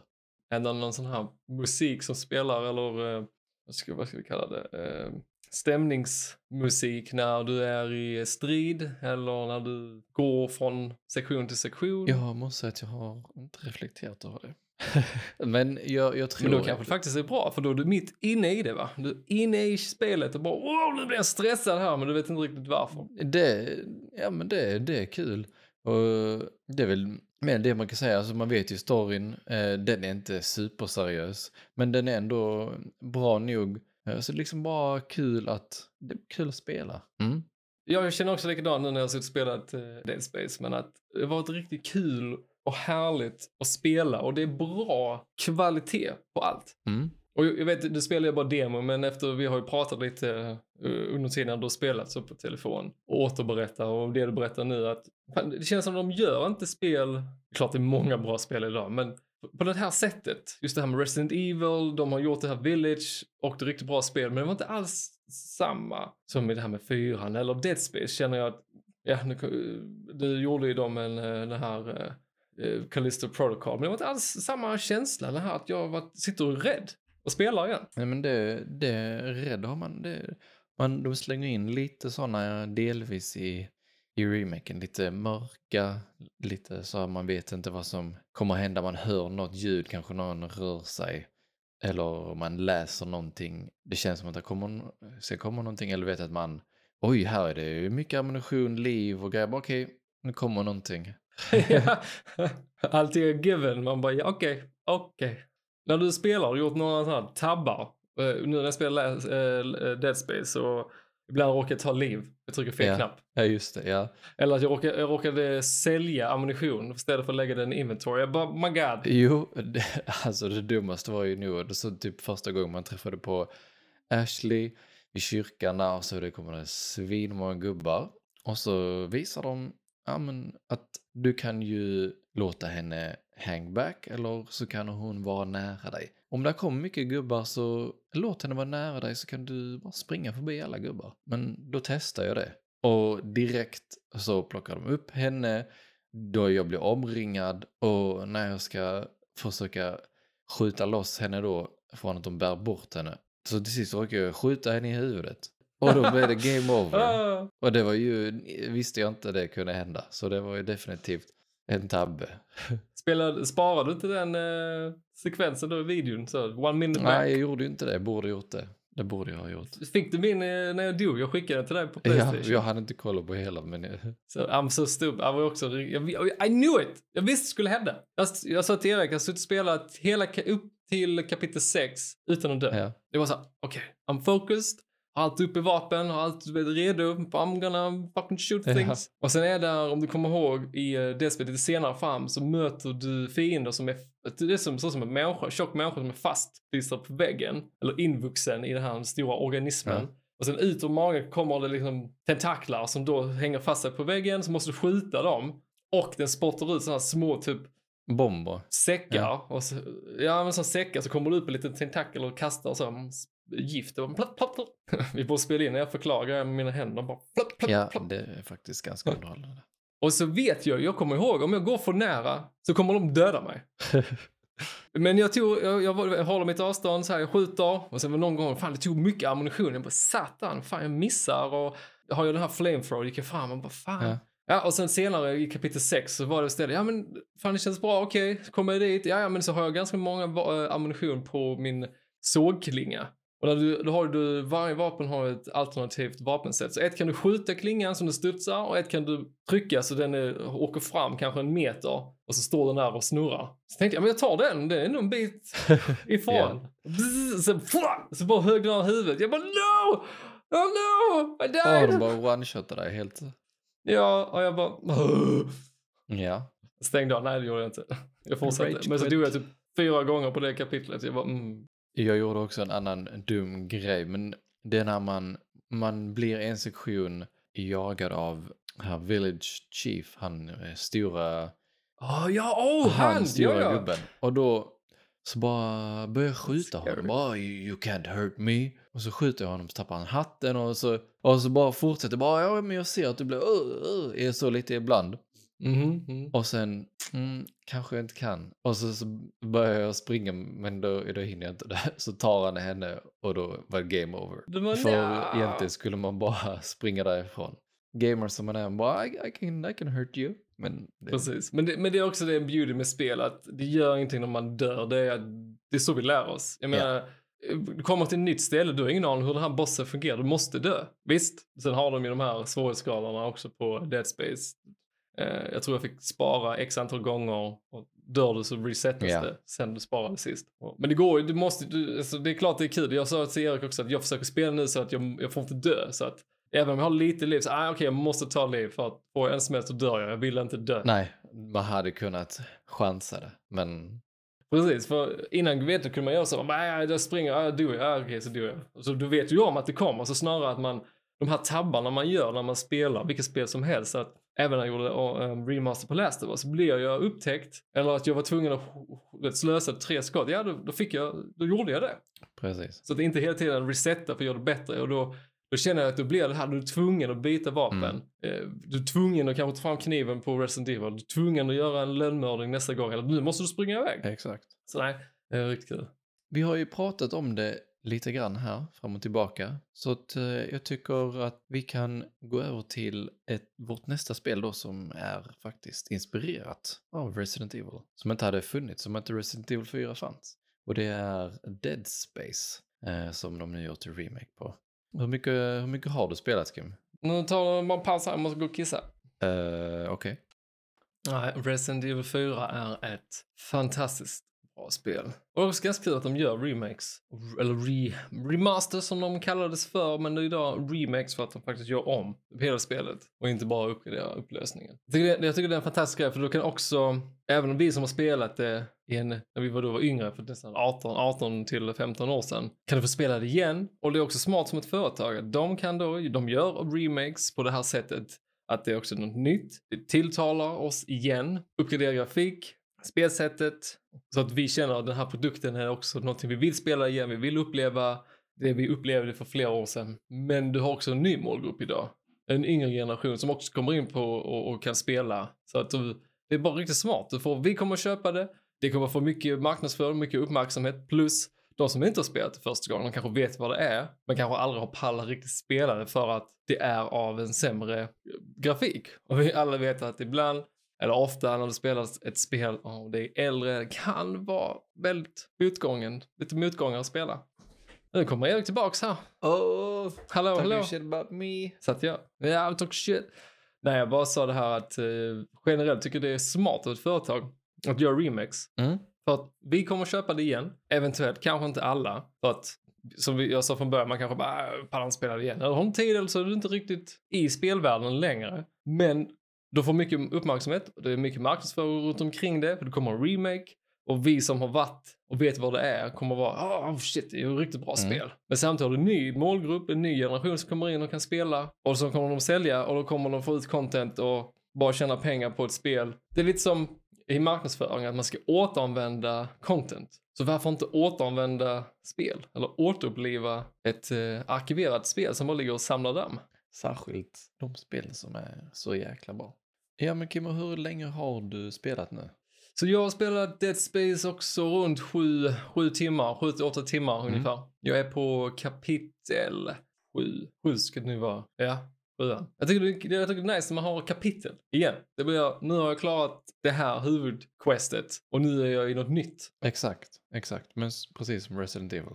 Är det någon sån här musik som spelar eller eh, vad, ska, vad ska vi kalla det? Eh, stämningsmusik när du är i strid eller när du går från sektion till sektion? Jag måste säga att jag har inte reflekterat över det. <laughs> Men jag, jag tror... Men då kanske det faktiskt är bra, för då är du mitt inne i det va? Du är inne i spelet och bara wow, nu blir jag stressad här, men du vet inte riktigt varför. Det, ja men det, det är kul. Och det är väl mer det man kan säga, alltså man vet ju storyn, eh, den är inte superseriös. Men den är ändå bra nog. Eh, så det är liksom bara kul att, det är kul att spela. Mm. Ja, jag känner också likadant nu när jag har spelat eh, Dead Space, men att det har varit riktigt kul och härligt att spela och det är bra kvalitet på allt. Mm. Och jag jag vet, du spelar ju bara demo, men efter vi har ju pratat lite eh, under tiden du har spelat så på telefon och återberättar och det du berättar nu att fan, det känns som de gör inte spel, klart det är många bra spel idag, men på det här sättet, just det här med Resident Evil, de har gjort det här Village och det är riktigt bra spel, men det var inte alls samma som i det här med fyran eller Dead Space känner jag att, ja, nu, du gjorde ju dem en, eh, den här uh, Callisto Protocol, men det var inte alls samma känsla, det här att jag var, sitter och är rädd och spelar igen. Nej men det, det har man, det, man, de slänger in lite sådana delvis i, i remaken, lite mörka, lite så att man vet inte vad som kommer hända, man hör något ljud, kanske någon rör sig. Eller man läser någonting, det känns som att det kommer, ska komma någonting, eller vet att man, oj här är det mycket ammunition, liv och grejer, okej, nu kommer någonting. <laughs> <laughs> Allting är given. Man bara, ja, okej, okej. När du spelar och gjort några sådana här tabbar. eh, Nu när jag spelar äh, Dead Space så ibland råkar jag ta liv. Jag trycker fel Ja. knapp. Ja, just det. Ja. Eller att jag råkade, jag råkade sälja ammunition istället för att lägga den i inventory. Jag bara, my god. Jo, det, alltså det dummaste var ju nog, så typ första gången man träffade på Ashley i kyrkan där och så det kommer det svinmånga gubbar. Och så visar de ja, men, att du kan ju låta henne hang back eller så kan hon vara nära dig. Om det kommer mycket gubbar så låt henne vara nära dig så kan du bara springa förbi alla gubbar. Men då testar jag det. Och direkt så plockar de upp henne då jag blir omringad och när jag ska försöka skjuta loss henne då från att de bär bort henne. Så till sist råkar jag skjuta henne i huvudet. Och då blev det game <laughs> over. Ah. Och det var ju, visste jag inte det kunde hända. Så det var ju definitivt en tabbe. <laughs> Spelade, sparade du inte den eh, sekvensen då i videon? Så, one minute back. Nej, jag gjorde ju inte det. Borde gjort det. Det borde jag ha gjort. Fick du min eh, när jag dog? Jag skickade den till dig på Ja, Playstation. jag hade inte koll på hela men jag, Så I'm so stupid. Jag var också, jag, I knew it! Jag visste det skulle hända. Jag, jag sa till Erik, jag har suttit och spelat hela upp till kapitel 6 utan att dö. ja. Det var så okej, I'm focused. Har allt uppe i vapen, har allt redo. I'm gonna fucking shoot Ja. things. Och sen är där, om du kommer ihåg, i uh, det spelet lite senare fram så möter du fiender som är, det är som, så som en människa, tjock människa som är fastklistrad på väggen. Eller invuxen i den här stora organismen. Ja. Och sen ut ur magen kommer det liksom tentaklar som då hänger fast sig på väggen. Så måste du skjuta dem. Och den spottar ut sådana små typ Bomber. säckar. Ja. Och så, ja men som säckar så kommer det ut en liten tentakel och kastar och så mm, gift. Och plapp, plapp, plapp. <laughs> Vi borde spela in när jag förklarar med mina händer. Bara plapp, plapp, Ja, plapp. det är faktiskt ganska underhållande. Och så vet jag, jag kommer ihåg, om jag går för nära så kommer de döda mig. <laughs> Men jag tog, jag, jag, jag håller mitt avstånd så här, jag skjuter och sen var någon gång, fan det tog mycket ammunition. Jag bara satan, fan jag missar och jag har ju den här flamethrower, gick jag fram och bara fan. Ja. Ja. och sen senare i kapitel 6 så var det istället, ja men fan det känns bra, okej, så kommer jag dit, ja, ja men så har jag ganska många äh, ammunition på min sågklinga. Och när du, då har du, varje vapen har ett alternativt vapensätt. Så ett kan du skjuta klingan som du studsar och ett kan du trycka så den är, åker fram kanske en meter och så står den där och snurrar. Så tänkte jag, men jag tar den, det är nog en bit <laughs> ifrån. Ja. Bzz, så, fla, så bara högg den huvudet. Jag bara no! Oh no! I Ja, died! de bara one-shotar dig helt. Ja, och jag bara... <gasps> Ja. Stängde av. Nej, det gjorde jag inte. Jag fortsatte. Men så dog jag typ fyra gånger på det kapitlet. Jag bara, mm. Jag gjorde också en annan dum grej, men det är när man, man blir en sektion jagad av här Village Chief, han eh, stora, Oh, ja, oh, han han! stora Ja, ja. gubben. Och då så bara börjar jag skjuta honom. Bara, you, you can't hurt me. Och så skjuter jag honom, så tappar han hatten och så, och så bara fortsätter. Bara, ja men jag ser att du blir, uh, uh, är så lite ibland. Mhm, mm. Och sen, mm, kanske jag inte kan. Och så, så börjar jag springa, men då, då hinner jag inte det. <laughs> Så tar han henne och då var det game over. Var För nja. egentligen skulle man bara <laughs> springa därifrån. Gamer som man är, man bara, I, I, can, I can hurt you. Men det, Precis. Men det, men det är också det en beauty med spel, att det gör ingenting när man dör. Det är, det är så vi lär oss. Jag menar, du kommer till ett nytt ställe, du har ingen aning hur den här bossen fungerar. Du måste dö. Visst, sen har de ju de här svårighetsskalorna också på Dead Space. Eh, jag tror jag fick spara x antal gånger. Och dör du så resetas Ja. det sen du sparade sist. Men det går du måste, du, alltså, det är klart det är kul. Jag sa till Erik också att jag försöker spela nu så att jag, jag får inte dö. Så att även om jag har lite liv så, ah, okej jag måste ta liv för att får jag en smäll så dör jag. Jag vill inte dö. Nej, man hade kunnat chansa det. Men Precis, för innan vet du kunde man göra så, bara, "Ah, jag springer, ah, jag, ah, okej så dör jag. Så du vet ju om att det kommer, så snarare att man, de här tabbarna man gör när man spelar, vilket spel som helst, att även när jag gjorde um, remaster på Last of Us, så blev jag upptäckt, eller att jag var tvungen att slösa tre skott, ja då, då fick jag, då gjorde jag det. precis. Så att inte hela tiden resetta för att göra det bättre och då, då känner jag att då blir det här, du är tvungen att byta vapen. Mm. Eh, Du är tvungen att kanske ta fram kniven på Resident Evil, du är tvungen att göra en lönnmördning nästa gång, eller nu måste du springa iväg. Exakt. Så nej, det är riktigt kul. Vi har ju pratat om det lite grann här, fram och tillbaka. Så att eh, jag tycker att vi kan gå över till ett, vårt nästa spel då som är faktiskt inspirerat av Resident Evil. Som inte hade funnits, som inte Resident Evil 4 fanns. Och det är Dead Space eh, som de nu gjort en remake på. Hur mycket, hur mycket har du spelat Kim? Nu tar man paus här, jag måste gå och kissa. Uh, Okej. Nej, Resident Evil 4 är ett fantastiskt bra spel. Och det är också ganska kul att de gör remakes. Eller re, remasters som de kallades för, men det är idag remakes för att de faktiskt gör om hela spelet. Och inte bara uppgraderar upplösningen. Jag tycker, jag tycker det är en fantastisk grej, för då kan också, även om vi som har spelat det en, när vi var då var yngre, för nästan 18, 18 till 15 år sedan, kan du få spela det igen. Och det är också smart som ett företag. De kan då, de gör remakes på det här sättet att det är också något nytt. Det tilltalar oss igen. Uppgradera grafik, spelsättet. Så att vi känner att den här produkten är också någonting vi vill spela igen, vi vill uppleva det vi upplevde för flera år sedan. Men du har också en ny målgrupp idag. En yngre generation som också kommer in på och, och kan spela. Så att du, det är bara riktigt smart. Du får, vi kommer köpa det, det kommer få mycket marknadsföring, mycket uppmärksamhet plus de som inte har spelat det första gången, de kanske vet vad det är, men kanske aldrig har pallat riktigt spela det för att det är av en sämre grafik. Och vi alla vet att ibland, eller ofta när det spelas ett spel och det är äldre, kan vara väldigt motgången, lite motgångar att spela. Nu kommer Erik tillbaks här. Oh, Hallå, hallå. shit about me. Så att jag, ja, yeah, talk shit. Nej, jag bara sa det här att eh, generellt tycker det är smart av ett företag att göra remix. Mm. För att vi kommer köpa det igen. Eventuellt, kanske inte alla. För att som jag sa från början, man kanske bara äh, pallar inte spela det igen. Eller har inte tid eller så är du inte riktigt i spelvärlden längre. Men du får mycket uppmärksamhet och det är mycket marknadsföring runt omkring det. För det kommer en remake. Och vi som har varit och vet vad det är kommer vara oh shit, det är ju riktigt bra Mm. spel. Men samtidigt har du en ny målgrupp, en ny generation som kommer in och kan spela. Och så kommer de sälja och då kommer de få ut content och bara tjäna pengar på ett spel. Det är lite som i marknadsföring att man ska återanvända content. Så varför inte återanvända spel? Eller återuppliva ett eh, arkiverat spel som bara ligger och samlar damm? Särskilt de spel som är så jäkla bra. Ja men Kimmo, hur länge har du spelat nu? Så jag har spelat Dead Space också runt sju, sju timmar, sju till åtta timmar Mm. ungefär. Jag är på kapitel sju, sju ska det nu vara. Ja, sjuan. Jag tycker, det, jag tycker det är nice när man har kapitel igen. Det blir, nu har jag klarat det här huvudquestet och nu är jag i något nytt. Exakt, exakt. Men precis som Resident Evil.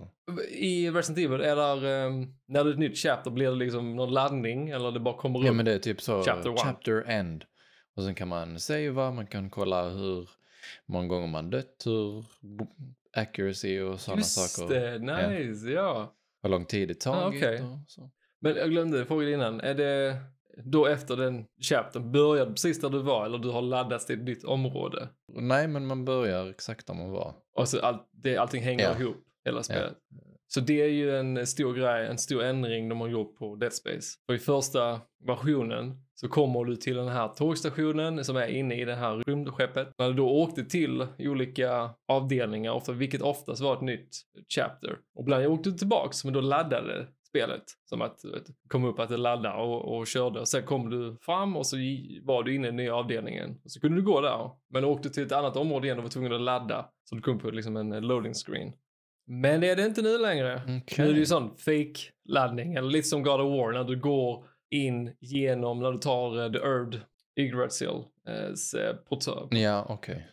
I Resident Evil är där, ehm, när det är ett nytt chapter, blir det liksom någon laddning eller det bara kommer Ja upp? men det är typ så, Chapter one. chapter end. Och sen kan man savea, man kan kolla hur många gånger man dött, hur accuracy och sådana Just saker. det, nice, ja. Hur lång tid det tagit okej. och så. Men jag glömde fråga innan. Är det då efter den chaptern, började precis där du var eller du har laddats till ett nytt område? Nej men man börjar exakt där man var. Och så all, det, allting hänger Ja. ihop, hela spelet. Så det är ju en stor grej, en stor ändring de har gjort på Dead Space. För i första versionen så kommer du till den här tågstationen som är inne i det här rymdskeppet. När du då åkte till olika avdelningar, ofta, vilket oftast var ett nytt chapter. Och ibland åkte du tillbaks, men då laddade spelet. Som att du kom upp att det laddade och, och körde. Och sen kom du fram och så var du inne i den nya avdelningen. Och så kunde du gå där. Men du åkte till ett annat område igen och var tvungen att ladda. Så du kom på liksom en loading screen. Men det är det inte nu längre. Nu är det ju sån fake-laddning, eller lite som God of War när du går in genom, när du tar uh, The Erd Yggdrasil uh, portör, Ja okej.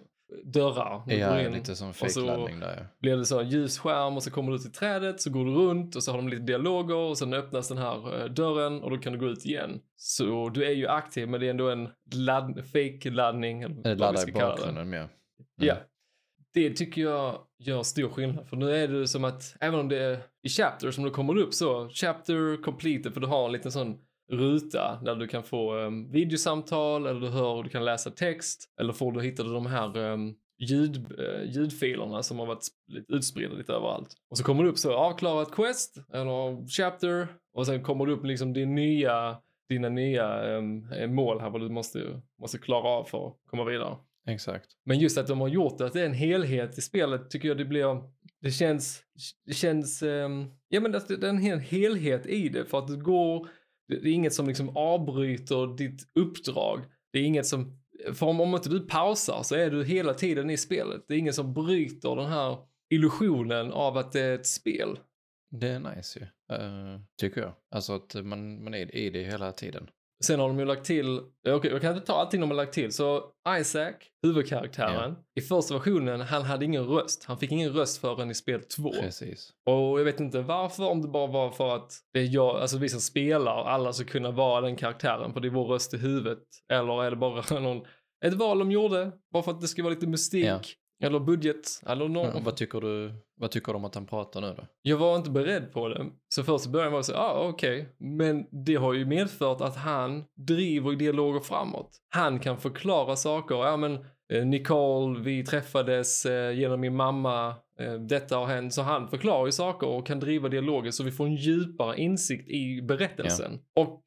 dörrar. Du går Ja, in, lite som fake-laddning där ja. blir det så ljusskärm och så kommer du till trädet, så går du runt och så har de lite dialoger och sen öppnas den här eh, dörren och då kan du gå ut igen. Så du är ju aktiv men det är ändå en ladd, fake-laddning. eller Det vad vi ska i kalla det. bakgrunden med. Det tycker jag gör stor skillnad. För nu är det som att, även om det är i chapter som det kommer upp så, chapter completed, för du har en liten sån ruta där du kan få um, videosamtal eller du hör och du kan läsa text eller får du hittar du de här um, ljud, uh, ljudfilerna som har varit lite utspridda lite överallt. Och så kommer det upp så avklarat quest eller chapter och sen kommer det upp liksom din nya, dina nya um, mål här vad du måste, måste klara av för att komma vidare. Exakt. Men just att de har gjort det, att det är en helhet i spelet tycker jag det blir, det känns, det känns, ehm, ja men det, det är en hel helhet i det för att det går, det, är inget som liksom avbryter ditt uppdrag. Det är inget som, för om, om inte du pausar så är du hela tiden i spelet. Det är inget som bryter den här illusionen av att det är ett spel. Det är nice ju. eh, tycker jag. Alltså att man, man är i det hela tiden. Sen har de ju lagt till, okej jag kan inte ta allting de har lagt till, så Isaac, huvudkaraktären, i första versionen, han hade ingen röst. Han fick ingen röst förrän i spel 2. Precis. Och jag vet inte varför, om det bara var för att det är jag, alltså vi som spelar, alla ska kunna vara den karaktären, för det är vår röst i huvudet. Eller är det bara <laughs> någon ett val de gjorde, bara för att det ska vara lite mystik. Ja. Eller budget, eller någon. Men vad, tycker du, vad tycker du om att han pratar nu då? Jag var inte beredd på det. Så först i början var jag så, ja ah, okej. Men det har ju medfört att han driver dialoger framåt. Han kan förklara saker. Ja men eh, Nicole, vi träffades eh, genom min mamma. Eh, detta har hänt. Så han förklarar ju saker och kan driva dialoger så vi får en djupare insikt i berättelsen. Och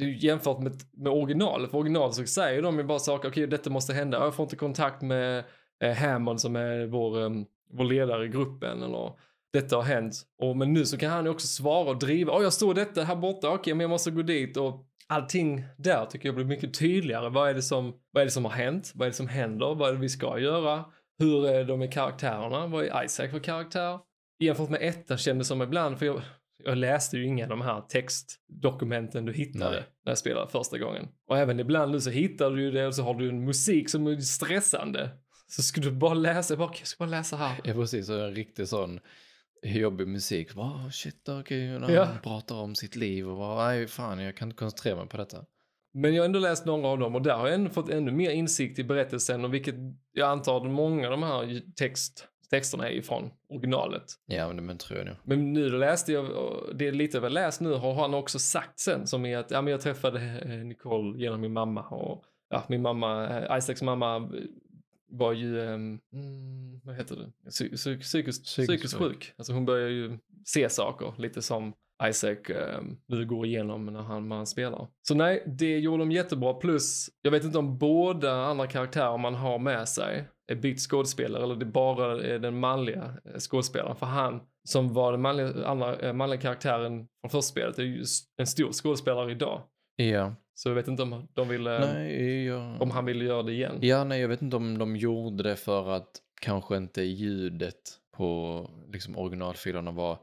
eh, jämfört med, med originalet, för originalet så säger de ju bara saker, okej detta måste hända, jag får inte kontakt med eh, Hammond som är vår, um, vår ledare i gruppen eller detta har hänt. Och, men nu så kan han ju också svara och driva, åh jag står detta här borta, okej men jag måste gå dit och allting där tycker jag blir mycket tydligare. Vad är det som, vad är det som har hänt? Vad är det som händer? Vad är det vi ska göra? Hur är de med karaktärerna? Vad är Isaac för karaktär? Jämfört med ettan kändes som ibland, för jag, jag läste ju inga av de här textdokumenten du hittade Nej. när jag spelade första gången. Och även ibland nu så hittar du ju det och så har du en musik som är stressande. Så skulle du bara läsa, jag bara, jag ska bara läsa här. Ja, precis. Och en riktig sån jobbig musik. Oh, shit, okej, när Ja. han pratar om sitt liv och bara, nej, fan, jag kan inte koncentrera mig på detta. Men jag har ändå läst några av dem och där har jag ändå fått ännu mer insikt i berättelsen och vilket jag antar att många av de här text, texterna är ifrån originalet. Ja, men det men tror jag nog. Men nu läste jag, det är lite jag läst nu har han också sagt sen som är att ja, men jag träffade eh, Nicole genom min mamma och ja, min mamma, eh, Isaacs mamma var ju, mm, vad heter det, Psy- psy- psykiskt, Psykiskt sjuk. Alltså hon börjar ju se saker lite som Isaac ehm, nu går igenom när han, när han spelar. Så nej, det gjorde de jättebra. Plus, jag vet inte om båda andra karaktärer man har med sig är bytt skådespelare eller det bara är den manliga eh, skådespelaren. För han som var den manliga, andra, eh, manliga karaktären från första spelet är ju en stor skådespelare idag. Ja, Så jag vet inte om de ville, nej, jag... om han ville göra det igen. Ja, nej, jag vet inte om de gjorde det för att kanske inte ljudet på liksom, originalfilerna var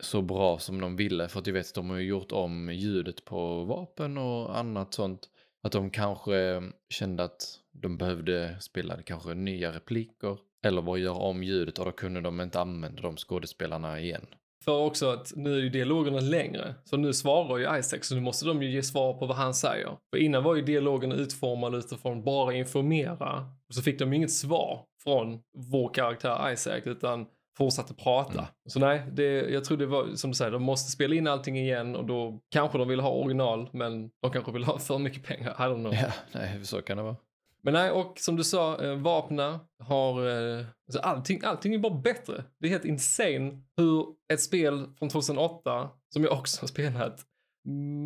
så bra som de ville. För att jag vet att de har ju gjort om ljudet på vapen och annat sånt. Att de kanske kände att de behövde spela kanske nya repliker. Eller bara göra om ljudet och då kunde de inte använda de skådespelarna igen. För också att nu är ju dialogerna längre. Så nu svarar ju Isaac, så nu måste de ju ge svar på vad han säger. För innan var ju dialogerna utformade utifrån bara informera. Och så fick de inget svar från vår karaktär Isaac, utan fortsatte prata. Mm. Så nej, det, jag tror det var som du säger, de måste spela in allting igen och då kanske de vill ha original, men de kanske vill ha för mycket pengar. I don't know. Ja, nej, så kan det vara. Men nej, och som du sa, eh, vapna har... Eh, alltså allting, allting är bara bättre. Det är helt insane hur ett spel från 2008, som jag också har spelat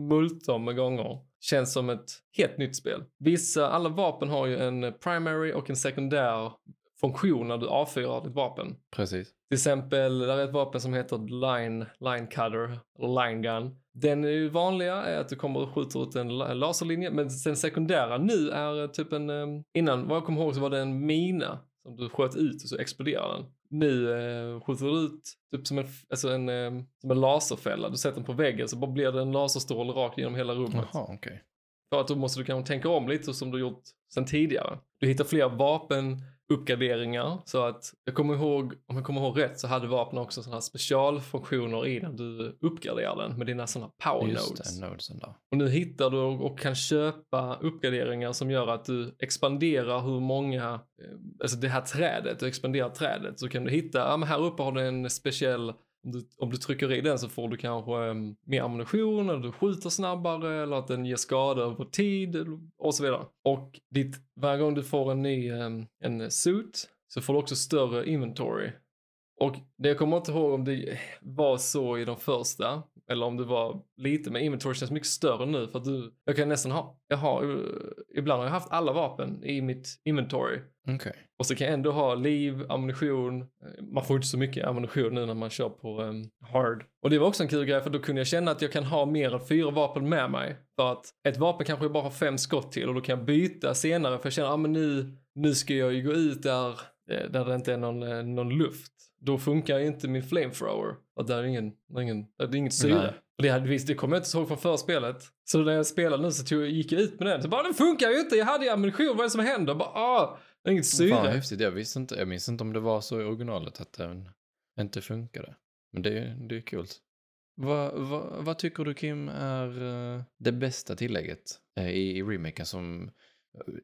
multum med gånger, känns som ett helt nytt spel. Vissa, alla vapen har ju en primary och en sekundär funktion när du avfyrar ditt vapen. Precis. Till exempel, där är ett vapen som heter line, line cutter, eller line gun. Den vanliga, är att du kommer och skjuter ut en la- laserlinje, men den sekundära nu är eh, typ en, eh, innan vad jag kommer ihåg så var det en mina som du sköt ut och så exploderar den. Nu eh, skjuter du ut typ som en, alltså en, eh, som en laserfälla, du sätter den på väggen så bara blir det en laserstråle rakt genom hela rummet. Jaha, okej. För att då måste du kanske tänka om lite som du gjort sen tidigare. Du hittar fler vapenuppgraderingar så att jag kommer ihåg, om jag kommer ihåg rätt så hade vapen också sådana här specialfunktioner i när du uppgraderar den med dina sådana power Just nodes. det, nodesen. Och nu hittar du och kan köpa uppgraderingar som gör att du expanderar hur många, eh, alltså det här trädet, du expanderar trädet så kan du hitta, ja men här uppe har du en speciell om du, om du trycker i den så får du kanske um, mer ammunition eller du skjuter snabbare eller att den ger skada över tid och så vidare. Och ditt, varje gång du får en ny um, en suit så får du också större inventory. Och det jag kommer inte ihåg om det var så i de första eller om det var lite, men inventory känns mycket större nu för att du, jag kan nästan ha, jag har, eh, ibland har jag haft alla vapen i mitt inventory. Okej. Och så kan jag ändå ha liv, ammunition. Man får inte så mycket ammunition nu när man kör på um, hard. Och det var också en kul grej för då kunde jag känna att jag kan ha mer än fyra vapen med mig. För att ett vapen kanske jag bara har fem skott till och då kan jag byta senare för jag känner att ah, men nu, nu ska jag ju gå ut där, eh, där det inte är någon, eh, någon luft. Då funkar ju inte min flamethrower. Och där är ingen, där är ingen, där är inget syre. Nej. Och det, hade, visst, det kommer jag inte ihåg från förspelet. Så när jag spelade nu så tog, gick jag ut med den. Så bara, den funkar ju inte, jag hade ju ammunition, vad är det som händer? Bara, ah, inget syre. Fan häftigt, jag visste inte, jag minns inte om det var så i originalet att den inte funkade. Men det, det är kul. Vad, vad, vad tycker du Kim är eh, det bästa tillägget eh, i, i remaken som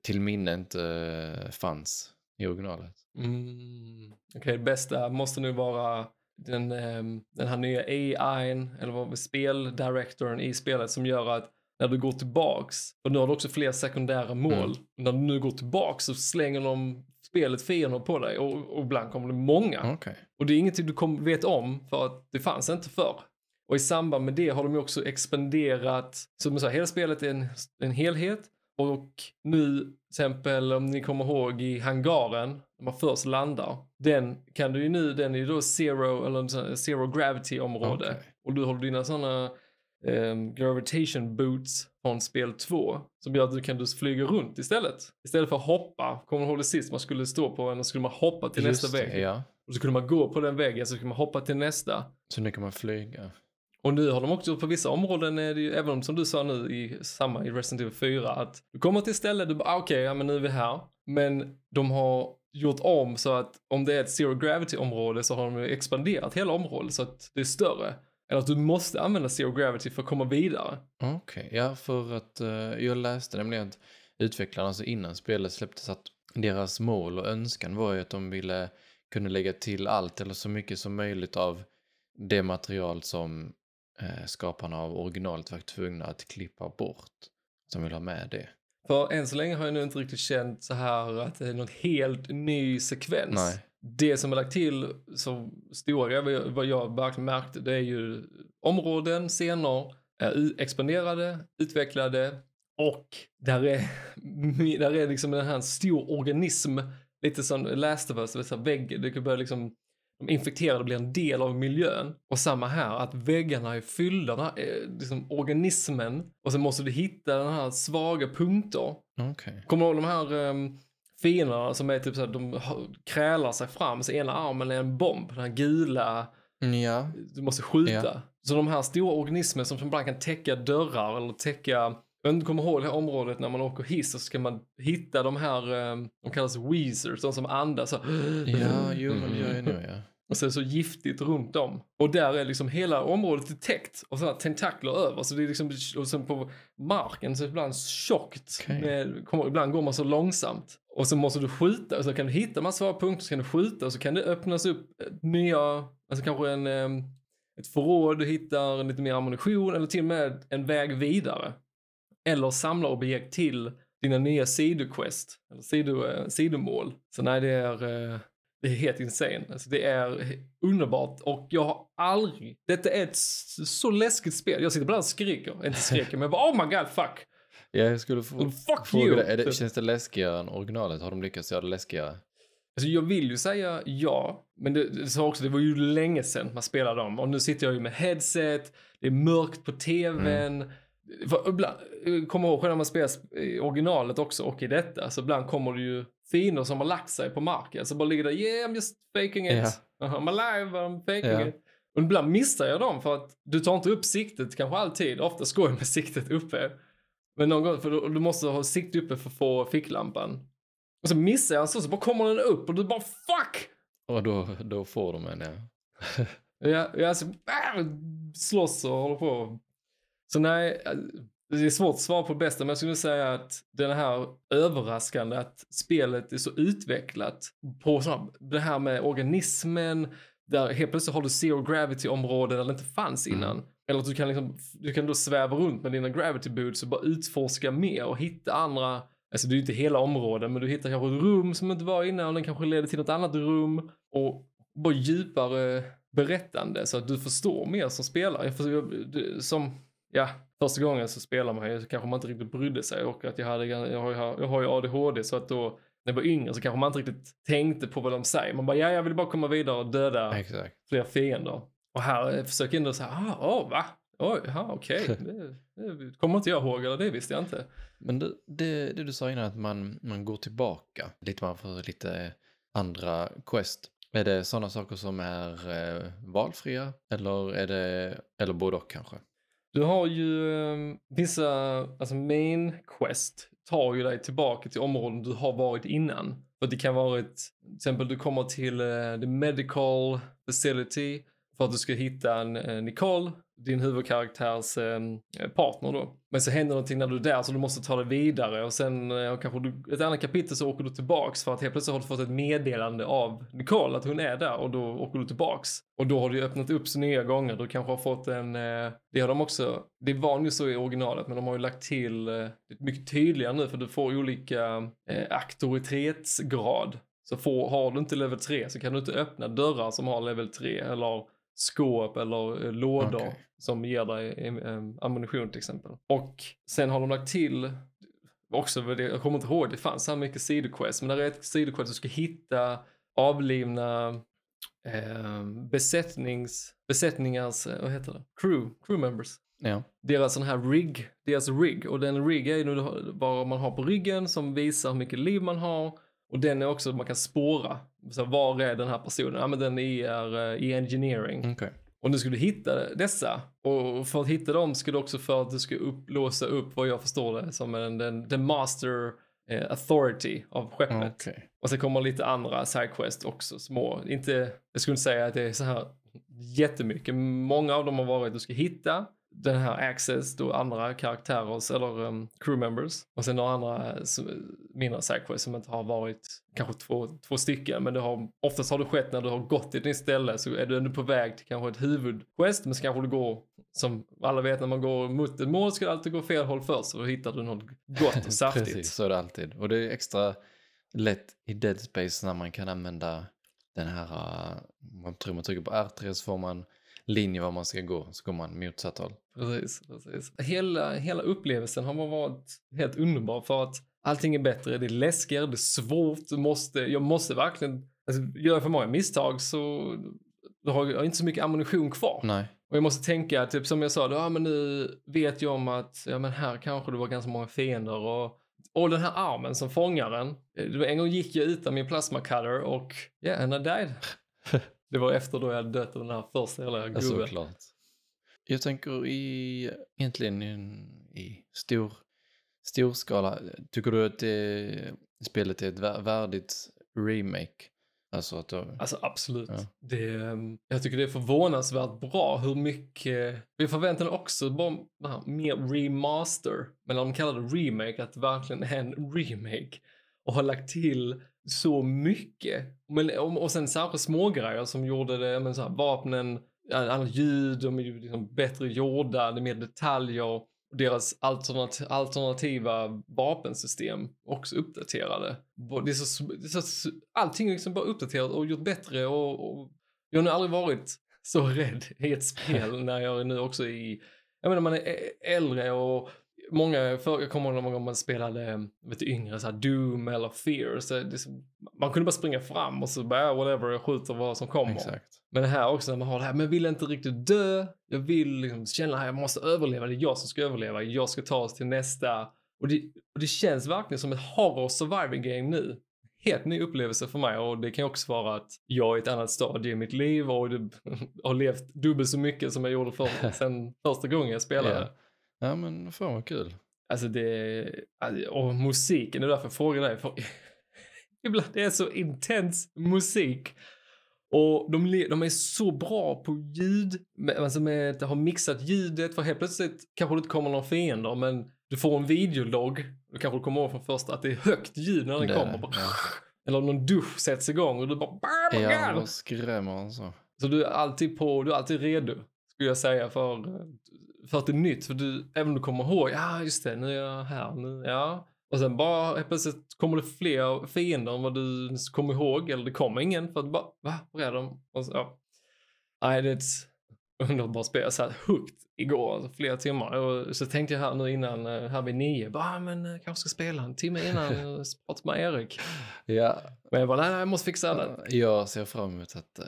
till minne inte eh, fanns i originalet. Mm. Okej, det bästa måste nu vara den, ehm, den här nya AIn, eller vad speldirektorn i spelet som gör att när du går tillbaks, och nu har du också fler sekundära mål, Mm. när du nu går tillbaks så slänger de spelet fiender på dig och, och ibland kommer det många. Okej. Och det är ingenting du kom, vet om för att det fanns inte förr. Och i samband med det har de ju också expanderat, som sa, hela spelet är en, en helhet. Och nu, till exempel om ni kommer ihåg i hangaren, när man först landar, den kan du ju nu, den är ju då zero, eller zero gravity område. Okej. Och du har dina sådana um, gravitation boots från spel 2 som gör att du kan du flyga runt istället. Istället för att hoppa, kommer du ihåg det sist man skulle stå på en och skulle man hoppa till Just nästa det, vägg. Ja. Och så kunde man gå på den väggen så kunde man hoppa till nästa. Så nu kan man flyga. Och nu har de också på vissa områden, är det ju, även om som du sa nu i samma i Resident Evil 4, att du kommer till ett ställe, du bara ah, okej, ja men nu är vi här. Men de har gjort om så att om det är ett zero gravity område så har de ju expanderat hela området så att det är större. Eller att du måste använda zero gravity för att komma vidare. Okej, ja för att eh, jag läste nämligen att utvecklarna, alltså innan spelet släpptes, att deras mål och önskan var ju att de ville kunna lägga till allt eller så mycket som möjligt av det material som eh, skaparna av originalet var tvungna att klippa bort. Som vill ha med det. För än så länge har jag nu inte riktigt känt så här att det är någon helt ny sekvens. Nej. Det som är lagt till så stora, vad jag- verkligen märkte, det är ju områden, scener, är expanderade, utvecklade och där är, <laughs> där är liksom den här stor organism, lite som Last of Us, vägg, det kan börja liksom de infekterade blir en del av miljön. Och samma här, att väggarna är fyllda, den här, eh, liksom organismen. Och sen måste du hitta den här svaga punkter. Okej. Kommer du ihåg de här um, fienderna som är typ såhär, de har- krälar sig fram, så ena armen är en bomb, den här gula, Ja, du måste skjuta. Ja. Så de här stora organismerna som ibland kan täcka dörrar eller täcka jag kommer ihåg det här området när man åker hiss så ska man hitta de här, um, de kallas weezers, de som andas så. ja jo men det gör jag nu ja. Och det så giftigt runt om. Och där är liksom hela området täckt av sådana tentakler över. Så det är liksom, och sen på marken så är det ibland tjockt. Okej. Med, kommer, ibland går man så långsamt. Och så måste du skjuta och så kan du hitta massor av punkter så kan du skjuta och så kan det öppnas upp eh, nya, alltså kanske en, em, ett förråd, du hittar lite mer ammunition eller till och med en väg vidare. Eller samla objekt till dina nya sidoquest, eller sido, eh, sidomål. Så nej, det är, eh, det är helt insane. Alltså, det är underbart och jag har aldrig, detta är ett så läskigt spel. Jag sitter bara och skriker, inte skriker, men jag bara oh my god fuck. Ja, jag skulle få, Fuck fråga you! dig, det, Typ. känns det läskigare än originalet? Har de lyckats göra det läskigare? Alltså jag vill ju säga ja, men det, det, också, det var ju länge sedan man spelade dem och nu sitter jag ju med headset, det är mörkt på tvn. För ibland, kommer ihåg när man spelar originalet också och i detta, så ibland kommer det ju fiender som har lagt sig på marken, så bara ligger där yeah I'm just faking it, Ja. I'm alive, I'm faking Ja. it. Och ibland missar jag dem för att du tar inte upp siktet kanske alltid, ofta går jag med <laughs> siktet uppe. Men någon gång, för du, du måste ha siktet uppe för att få ficklampan. Och så missar jag så, så bara kommer den upp och du bara fuck! Och då, då får de en, ja. <laughs> Ja, jag alltså, äh, slåss och håller på. Så nej, äh, det är svårt att svara på bästa, men jag skulle säga att den här överraskande att spelet är så utvecklat på såna, det här med organismen, där helt plötsligt har du zero gravity områden där det inte fanns Mm. innan. Eller att du kan, liksom, du kan då sväva runt med dina gravity boots och bara utforska mer och hitta andra, alltså det är ju inte hela områden, men du hittar kanske ett rum som inte var innan och den kanske leder till något annat rum och bara djupare berättande så att du förstår mer som spelare. Som, ja, första gången så spelar man ju så kanske man inte riktigt brydde sig och att jag hade, jag har, ju- jag har ju ADHD så att då när jag var yngre så kanske man inte riktigt tänkte på vad de säger. Man bara, ja, jag vill bara komma vidare och döda Exakt. fler fiender. Och här eh, försöker jag ändå säga, ah, åh, va? Oj, okej. <laughs> Det, det kommer inte jag ihåg, eller det visste jag inte. Men det, det, det du sa innan att man, man går tillbaka lite man får lite andra quest. Är det sådana saker som är eh, valfria eller är det, eller både och kanske? Du har ju ehm, vissa, alltså main quest tar ju dig tillbaka till områden du har varit innan. För det kan vara ett, till exempel du kommer till uh, the medical facility för att du ska hitta en, en Nicole, din huvudkaraktärs eh, partner då. Men så händer någonting när du är där så du måste ta det vidare och sen eh, kanske du, ett annat kapitel så åker du tillbaks för att helt plötsligt har du fått ett meddelande av Nicole att hon är där och då åker du tillbaks. Och då har du ju öppnat upp så nya gånger. Du kanske har fått en, eh, det har de också, det var ju så i originalet men de har ju lagt till eh, mycket tydligare nu för du får olika eh, auktoritetsgrad. Så får, har du inte level 3 så kan du inte öppna dörrar som har level 3 eller skåp eller eh, lådor Okej. som ger dig ammunition till exempel. Och sen har de lagt till också, jag kommer inte ihåg, det fanns så här mycket sidoquest, men där är ett sidoquest du ska hitta avlivna eh, besättnings, besättningars, eh, vad heter det, crew, crew members Ja. deras sån här rig, deras rig. Och den rig är ju vad man har på ryggen som visar hur mycket liv man har. Och den är också, man kan spåra. Så var är den här personen? Ja men den är eh, i engineering. Okej. Och nu ska du hitta dessa. Och för att hitta dem ska du också för att du ska upp, låsa upp vad jag förstår det som en, den, den master eh, authority av skeppet. Okej. Och sen kommer lite andra sidequest också, små. Inte, jag skulle inte säga att det är så här jättemycket. Många av dem har varit du ska hitta den här access då andra karaktärers eller um, crew members. Och sen några andra eh, som- mindre sidequests som inte har varit kanske två, två stycken. Men det har, oftast har det skett när du har gått till ett ställe så är du ändå på väg till kanske ett huvudquest. Men så kanske du går, som alla vet när man går mot ett mål ska det alltid gå fel håll först. Så då hittar du något gott och <laughs> saftigt. Precis, så är det alltid. Och det är extra lätt i Dead Space när man kan använda den här, uh, man tror man trycker på R3 så får man linje var man ska gå, så går man motsatt håll. Precis, precis. Hela, hela upplevelsen har varit helt underbar för att allting är bättre, det är läskigare, det är svårt, du måste, jag måste verkligen, alltså, gör jag för många misstag så då har jag inte så mycket ammunition kvar. Nej, Och jag måste tänka, typ som jag sa, ja men nu vet jag om att, ja men här kanske det var ganska många fiender och och den här armen som fångar den. eh, En gång gick jag utan min plasma cutter och yeah, and I died. <laughs> det var efter då jag hade dött av den här första jävla ja, gubben. såklart. Jag tänker i, egentligen i, stor, stor skala, tycker du att det, spelet är ett vär- värdigt remake? Alltså att då, Alltså absolut. Ja. Det, ehm, jag tycker det är förvånansvärt bra hur mycket, vi förväntade också bara mer remaster, men när de kallar det remake, att det verkligen är en remake och har lagt till så mycket. Men, och, och sen särskilt smågrejer som gjorde det, men så här, vapnen, alla ljud, de är ju liksom bättre gjorda, det är mer detaljer. Deras alternat alternativa vapensystem också uppdaterade. Det är så, det är så, allting är liksom bara uppdaterat och gjort bättre och, och jag har nog aldrig varit så rädd i ett spel <laughs> när jag är nu också i, jag menar man är äldre och många, för, jag kommer ihåg någon gång man spelade vet du, yngre, så här Doom eller Fear, så det, man kunde bara springa fram och så bara, "Ah, whatever, jag skjuter vad som kommer. exakt. Men det här också när man har det här, men jag vill inte riktigt dö. Jag vill liksom känna att jag måste överleva. Det är jag som ska överleva. Jag ska ta oss till nästa. Och det, och det känns verkligen som ett horror surviving game nu. Helt ny upplevelse för mig och det kan också vara att jag är i ett annat stadie i mitt liv och <laughs> har levt dubbelt så mycket som jag gjorde för, <laughs> sen första gången jag spelade. Ja. Ja men fan vad kul. Alltså det, alltså, och musiken, det är därför jag frågar dig. För <laughs> ibland det är så intens musik. Och de, de är så bra på ljud, alltså med att ha mixat ljudet, för helt plötsligt kanske det inte kommer några fiender, men du får en videologg, då kanske du kommer ihåg från första att det är högt ljud när den Det- kommer. Bara, ja. <laughs> Eller någon dusch sätts igång och du bara... My Ja, vad skrämmer och så. Så du är alltid på, du är alltid redo, skulle jag säga, för, för att det är nytt. För du, även om du kommer ihåg, ja just det, nu är jag här, nu, ja. Och sen bara helt plötsligt kommer det fler fiender än vad du kommer ihåg, eller det kommer ingen, för att bara, va, var är de? Och så, ja. Nej, det är ett underbart spel. Jag satt hooked igår, alltså, flera timmar. Och så tänkte jag här nu innan, eh, här vid nio, bara, ah, men jag kanske ska spela en timme innan <laughs> jag pratar med Erik. Ja, Men jag bara, nej, nej, jag måste fixa annat. jag ser fram emot att eh,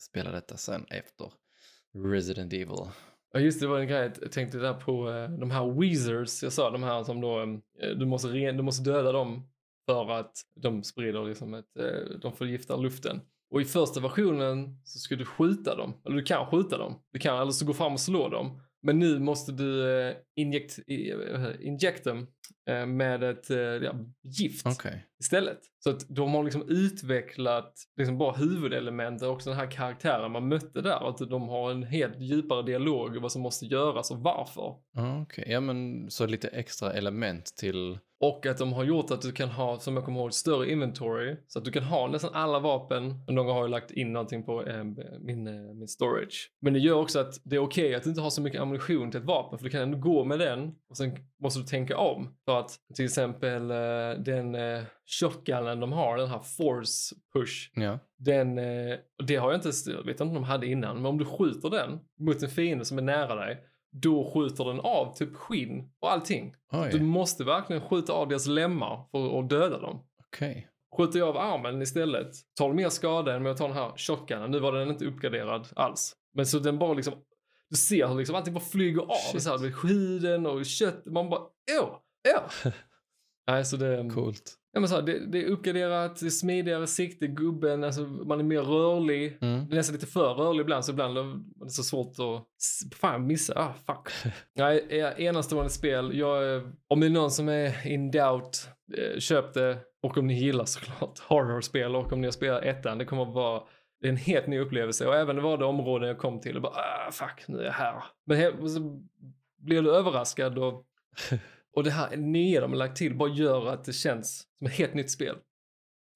spela detta sen efter Resident Evil. Ja just det, det var en grej, jag tänkte där på eh, de här Weezers, jag sa de här som då, eh, du, måste re, du måste döda dem för att de sprider liksom ett, eh, de förgiftar luften. Och i första versionen så ska du skjuta dem, eller du kan skjuta dem, du kan eller så gå fram och slå dem. Men nu måste du inject, eh, inject dem eh, med ett eh, ja, gift Okej. istället. Så att de har liksom utvecklat liksom bara huvudelement och också den här karaktären man mötte där. Att de har en helt djupare dialog om vad som måste göras och varför. Okej, ja men så lite extra element till... Och att de har gjort att du kan ha, som jag kommer ihåg, större inventory. Så att du kan ha nästan alla vapen. Men någon har ju lagt in någonting på eh, min, eh, min storage. Men det gör också att det är okej att du inte har så mycket ammunition till ett vapen. För du kan ändå gå med den. Och sen måste du tänka om. För att till exempel eh, den eh, shotgunnen de har, den här force push. Ja. Den, eh, det har jag inte, jag vet inte om de hade innan. Men om du skjuter den mot en fiende som är nära dig. Då skjuter den av typ skinn och allting. Du måste verkligen skjuta av deras lemmar för att döda dem. okej. Skjuter jag av armen istället, tar mer skada än om jag tar den här shotgunnen. Nu var den inte uppgraderad alls. Men så den bara liksom, du ser hur liksom allting bara flyger av. Shit. Så här, med skiden och kött. Man bara, åh, åh. <laughs> Nej, så det, Coolt. Ja, men så här, det, det är uppgraderat, det är smidigare sikte, gubben, alltså man är mer rörlig. Mm. Det är nästan lite för rörlig ibland, så ibland är det så svårt att fan missa. Ah, fuck. Nej, eh, enastående spel. Jag, eh, om det är någon som är in doubt, eh, köp det. Och om ni gillar såklart <laughs> horrorspel och om ni har spelat ettan, det kommer att vara det är en helt ny upplevelse. Och även det var det områden jag kom till och bara, ah, fuck, nu är jag här. Men så blir du överraskad och, <laughs> och det här nya de har lagt till bara gör att det känns som ett helt nytt spel.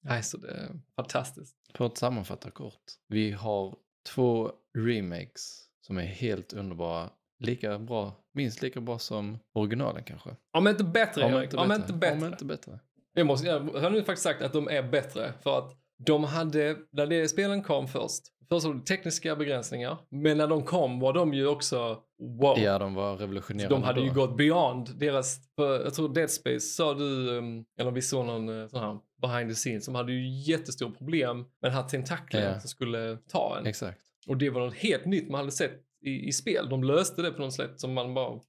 Nej, så det är fantastiskt. För att sammanfatta kort. Vi har två remakes som är helt underbara. Lika bra, minst lika bra som originalen kanske. Om inte bättre, Om Erik. inte Om bättre. inte bättre. Om inte bättre. Jag, måste, jag har nu faktiskt sagt att de är bättre för att de hade, när det spelen kom först, först var det tekniska begränsningar, men när de kom var de ju också wow. Ja, de var Så revolutionerande de hade då. ju gått beyond deras, jag tror Dead Space sa du, um, eller vi såg någon eh, sån här behind the scenes, som hade ju jättestor problem med den här tentaklen Ja. som skulle ta en. Exakt. Och det var något helt nytt man hade sett i, i spel. De löste det på något sätt som man bara,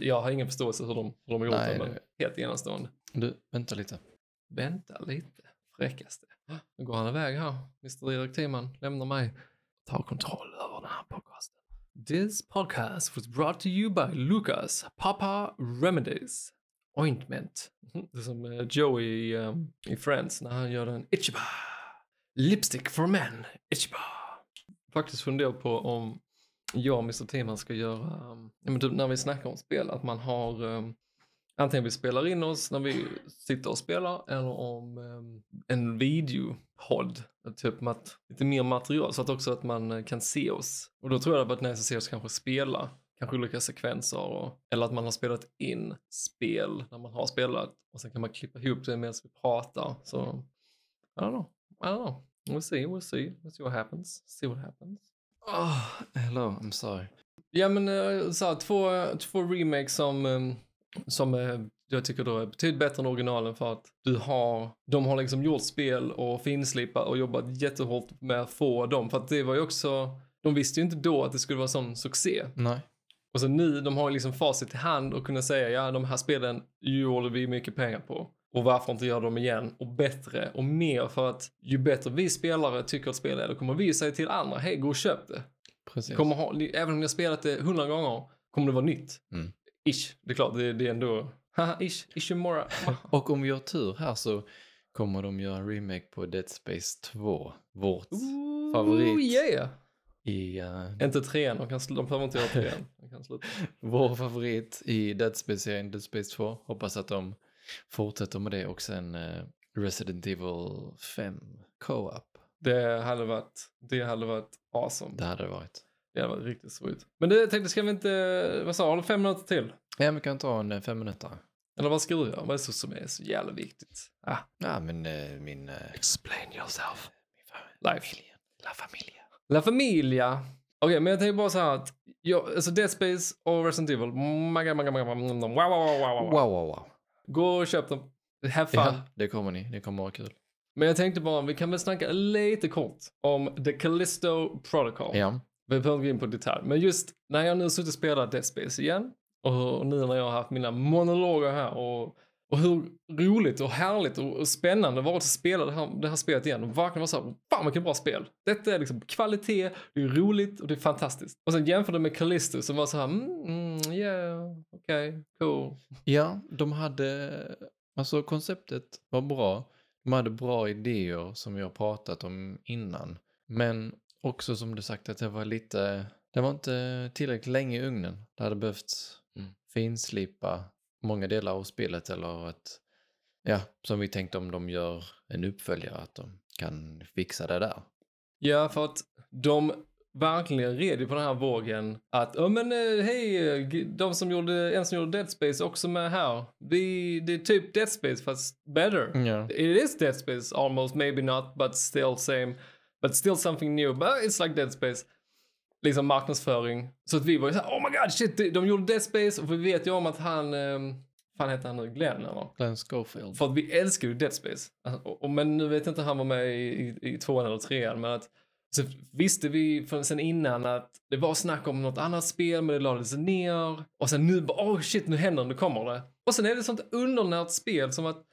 jag har ingen förståelse hur de, hur de gjort Nej, det, men helt enastående. Du, vänta lite. Vänta lite, fräckaste. Nu går han iväg här. Mr Erik Timan lämnar mig. Ta kontroll över den här podcasten. This podcast was brought to you by Lucas Papa Remedies Ointment. Mhm. Det är som eh, Joey i, um, i Friends när han gör den Ichiba. Lipstick for men. Ichiba. Faktiskt funderar på om jag och Mr Timan ska göra, um, men typ när vi snackar om spel, att man har um, Antingen vi spelar in oss när vi sitter och spelar eller om em, en videopodd. Typ med att, lite mer material så att också att man eh, kan se oss. Och då tror jag det hade varit nice att se oss kanske spela. Kanske olika sekvenser. Och, eller att man har spelat in spel när man har spelat. Och sen kan man klippa ihop det medan vi pratar. Så I don't know. I don't know. We'll see, we'll see. We'll see what happens. See what happens. Oh, hello, I'm sorry. Ja men eh, så här, två, två remakes som, eh, som eh, jag tycker då är betydligt bättre än originalen för att du har, de har liksom gjort spel och finslipat och jobbat jättehårt med att få dem. För att det var ju också, de visste ju inte då att det skulle vara sån succé. Nej. Och så nu, de har ju liksom facit i hand och kunna säga ja de här spelen gjorde vi mycket pengar på. Och varför inte göra dem igen och bättre och mer för att ju bättre vi spelare tycker att spel är då kommer vi säga till andra hej gå och köp det. Precis. Kommer ha, även om ni har spelat det hundra gånger kommer det vara nytt. Mm. Ish, det är klart, det, det är ändå, haha ish, ishimura. <laughs> Och om vi har tur här så kommer de göra en remake på Dead Space 2. Vårt Favorit. Oh yeah! i... eh, Inte trean, de, kan, de behöver inte göra trean. <laughs> De kan sluta. vår favorit i Dead Space-serien Dead Space 2. Hoppas att de fortsätter med det och sen eh, Resident Evil 5 Co-op. Det hade varit, det hade varit awesome. Det hade det varit. Det hade varit riktigt sweet. Men det jag tänkte, ska vi inte, vad sa du, har du fem minuter till? Ja, vi kan ta en eh, fem minuter. Eller vad ska du göra? Vad är det så som är så jävla viktigt? Ah, Ja, men eh, min... eh, explain yourself. min Life. familjen. La Familia. La Familia. Okej, men jag tänker bara så här att, jag, alltså Dead Space och Resident Evil, maga, maga, maga, maga, wow, wow, wow, wow, wow. Wow, wow, wow. Gå och köp dem. Have fun. Ja, det kommer ni. Det kommer vara kul. Men jag tänkte bara, vi kan väl snacka lite kort om The Callisto Protocol. Ja. Vi behöver inte gå in på detalj. Men just när jag nu suttit och spelat Dead Space igen och, nu när jag har haft mina monologer här och, Och hur roligt och härligt och, och spännande det varit att spela det här, det här spelet igen och verkligen vara så här, fan vilket bra spel. Detta är liksom kvalitet, det är roligt och det är fantastiskt. Och sen jämförde med Callisto som var så här, mm, mm yeah, okej, okay, cool. Ja, de hade, alltså konceptet var bra. De hade bra idéer som vi har pratat om innan. Men också som du sagt att det var lite, det var inte tillräckligt länge i ugnen. Det hade behövt mm. finslipa många delar av spelet eller att, ja, som vi tänkte om de gör en uppföljare, att de kan fixa det där. Ja, för att de verkligen red på den här vågen att, ja oh, men eh, hej, de som gjorde, en som gjorde Dead Space också med här. Vi, det är typ Dead Space fast better. Yeah. It is Dead Space almost, maybe not, but still same. But still something new, but it's like Dead Space liksom marknadsföring. Så att vi var ju såhär, oh my god shit, de gjorde Dead Space och vi vet ju om att han, um, fan heter han nu, Glenn eller? Glenn Schofield. För att vi älskar ju Dead Space. Alltså, och, och, men nu vet jag inte han var med i, i, i tvåan eller trean, men att så visste vi sen innan att det var snack om något annat spel men det lades ner. Och sen nu bara, oh shit nu händer det, nu kommer det. Och sen är det sånt undernärt spel som att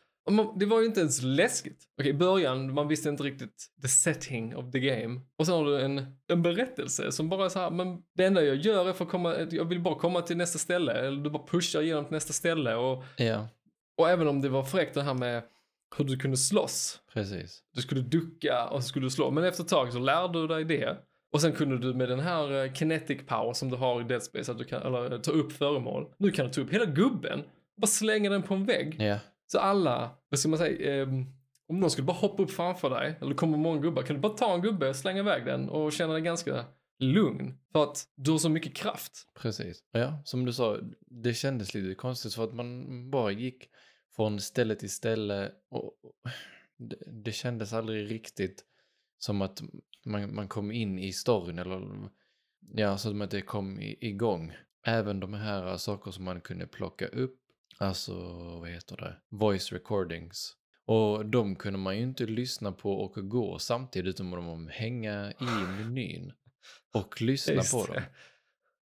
det var ju inte ens läskigt. Okej, i början, man visste inte riktigt the setting of the game. Och sen har du en, en berättelse som bara är så här, men det enda jag gör är för att komma, jag vill bara komma till nästa ställe. Eller du bara pushar igenom till nästa ställe. Och, ja. och även om det var fräckt det här med hur du kunde slåss. Precis. Du skulle ducka och så skulle du slå. Men efter ett tag så lärde du dig det. Och sen kunde du med den här eh, kinetic power som du har i Dead Space, att du kan eller, ta upp föremål. Nu kan du ta upp hela gubben, bara slänga den på en vägg. Ja. Så alla, vad ska man säga, eh, om någon skulle bara hoppa upp framför dig, eller det kommer många gubbar, kan du bara ta en gubbe, slänga iväg den och känna dig ganska lugn. För att du har så mycket kraft. Precis. Ja, som du sa, det kändes lite konstigt för att man bara gick från ställe till ställe och det, det kändes aldrig riktigt som att man, man kom in i storyn eller ja, så att det kom igång. Även de här saker som man kunde plocka upp Alltså, vad heter det? Voice recordings. Och de kunde man ju inte lyssna på och gå samtidigt utan de hänga i menyn och <laughs> lyssna Just på dem.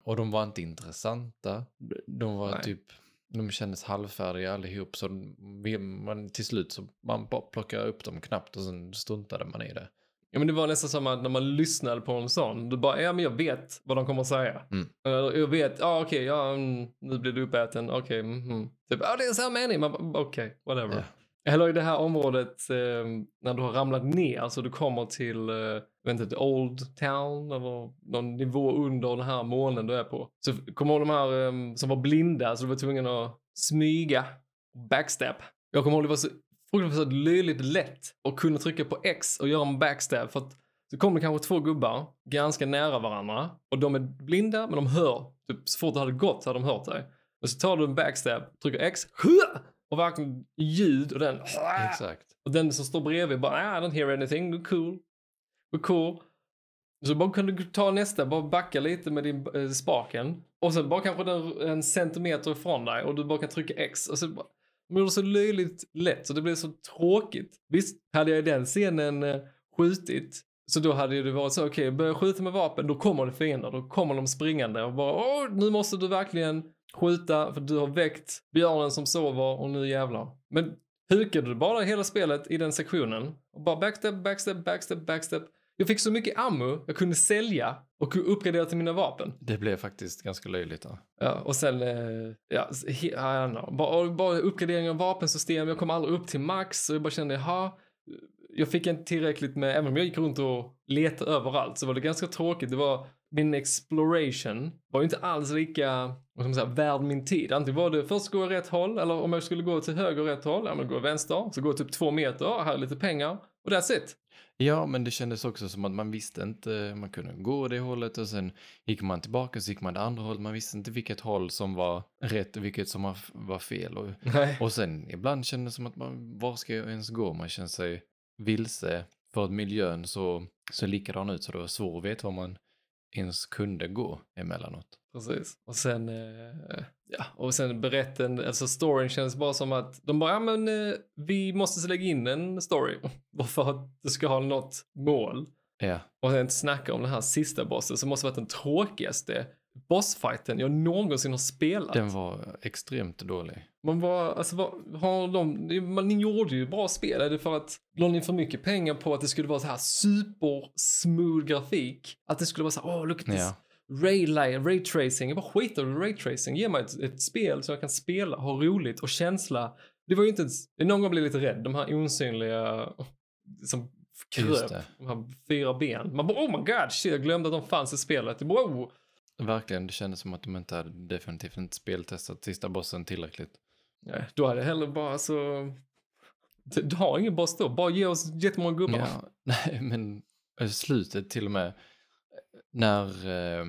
Och de var inte intressanta. De var Nej. typ, de kändes halvfärdiga allihop så man, till slut så man bara plockade upp dem knappt och sen stuntade man i det. Ja men det var nästan som att när man lyssnade på en sån, du bara, ja men jag vet vad de kommer att säga. Mm. Jag vet, ja okej, okay, ja mm, nu blir du uppäten, okej, okay, mm, mm. Typ, ja det är så mening, okej, okay, whatever. Yeah. Eller i det här området eh, när du har ramlat ner, alltså du kommer till, eh, vet inte, Old Town eller någon nivå under den här månen du är på. Så kommer de här eh, som var blinda, så du var tvungen att smyga, backstep. Jag kommer ihåg det var så fruktansvärt löjligt lätt att kunna trycka på X och göra en backstab för att så kommer det kanske två gubbar ganska nära varandra och de är blinda men de hör, typ så fort det hade gått hade de hört dig. Och så tar du en backstab, trycker X, och verkligen ljud och den, Exakt. och den som står bredvid bara, ah, I don't hear anything, we're cool, we're cool. Så bara kan du ta nästa, bara backa lite med din äh, spaken och sen bara kanske den en centimeter ifrån dig och du bara kan trycka X och så bara, de gjorde det så löjligt lätt så det blev så tråkigt. Visst, hade jag i den scenen eh, skjutit så då hade det varit så, okej, okay, börja skjuta med vapen, då kommer det fiender, då kommer de springande och bara, åh, nu måste du verkligen skjuta för du har väckt björnen som sover och nu jävlar. Men hukade du bara hela spelet i den sektionen och bara backstep, backstep, backstep, backstep jag fick så mycket ammo jag kunde sälja och uppgradera till mina vapen. Det blev faktiskt ganska löjligt. Då. Ja, och sen, eh, ja, I don't know. Bara, bara uppgradering av vapensystem, jag kom aldrig upp till max och jag bara kände, jaha, jag fick inte tillräckligt med, även om jag gick runt och letade överallt så var det ganska tråkigt. Det var, min exploration var ju inte alls lika, vad ska man säga, värd min tid. Antingen var det först gå rätt håll eller om jag skulle gå till höger rätt håll, ja men gå vänster, så gå typ två meter, här är lite pengar och that's it. Ja, men det kändes också som att man visste inte, man kunde gå det hållet och sen gick man tillbaka så gick man det andra hållet. Man visste inte vilket håll som var rätt och vilket som var, var fel. Och, och sen ibland kändes det som att man, var ska jag ens gå? Man känner sig vilse för att miljön så, så likadan ut så det var svårt att veta var man ens kunde gå emellanåt. Precis. Och sen, eh, ja, och sen berätten, alltså storyn känns bara som att de bara, ja men eh, vi måste lägga in en story. <laughs> Bara för att du ska ha något mål. Ja. Och sen snacka om den här sista bossen som måste varit den tråkigaste bossfighten jag någonsin har spelat. Den var extremt dålig. Man bara, alltså vad, har de, man, gjorde ju bra spel. Är det för att, la ni för mycket pengar på att det skulle vara så här super smooth grafik? Att det skulle vara så här, åh look at this Ja. ray, ray tracing. Jag bara skiter i ray tracing. Ge mig ett, ett spel så jag kan spela, ha roligt och känsla. Det var ju inte ens, någon gång blev jag lite rädd. De här osynliga som kröp. De här fyra ben. Man bara oh my god shit, jag glömde att de fanns i spelet. Wow. Verkligen, det kändes som att de inte hade definitivt inte speltestat sista bossen tillräckligt. Nej, då hade jag hellre bara så... Du, du har ingen boss då, bara ge oss jättemånga gubbar. Ja, <laughs> nej, men eh, slutet till och med. När eh,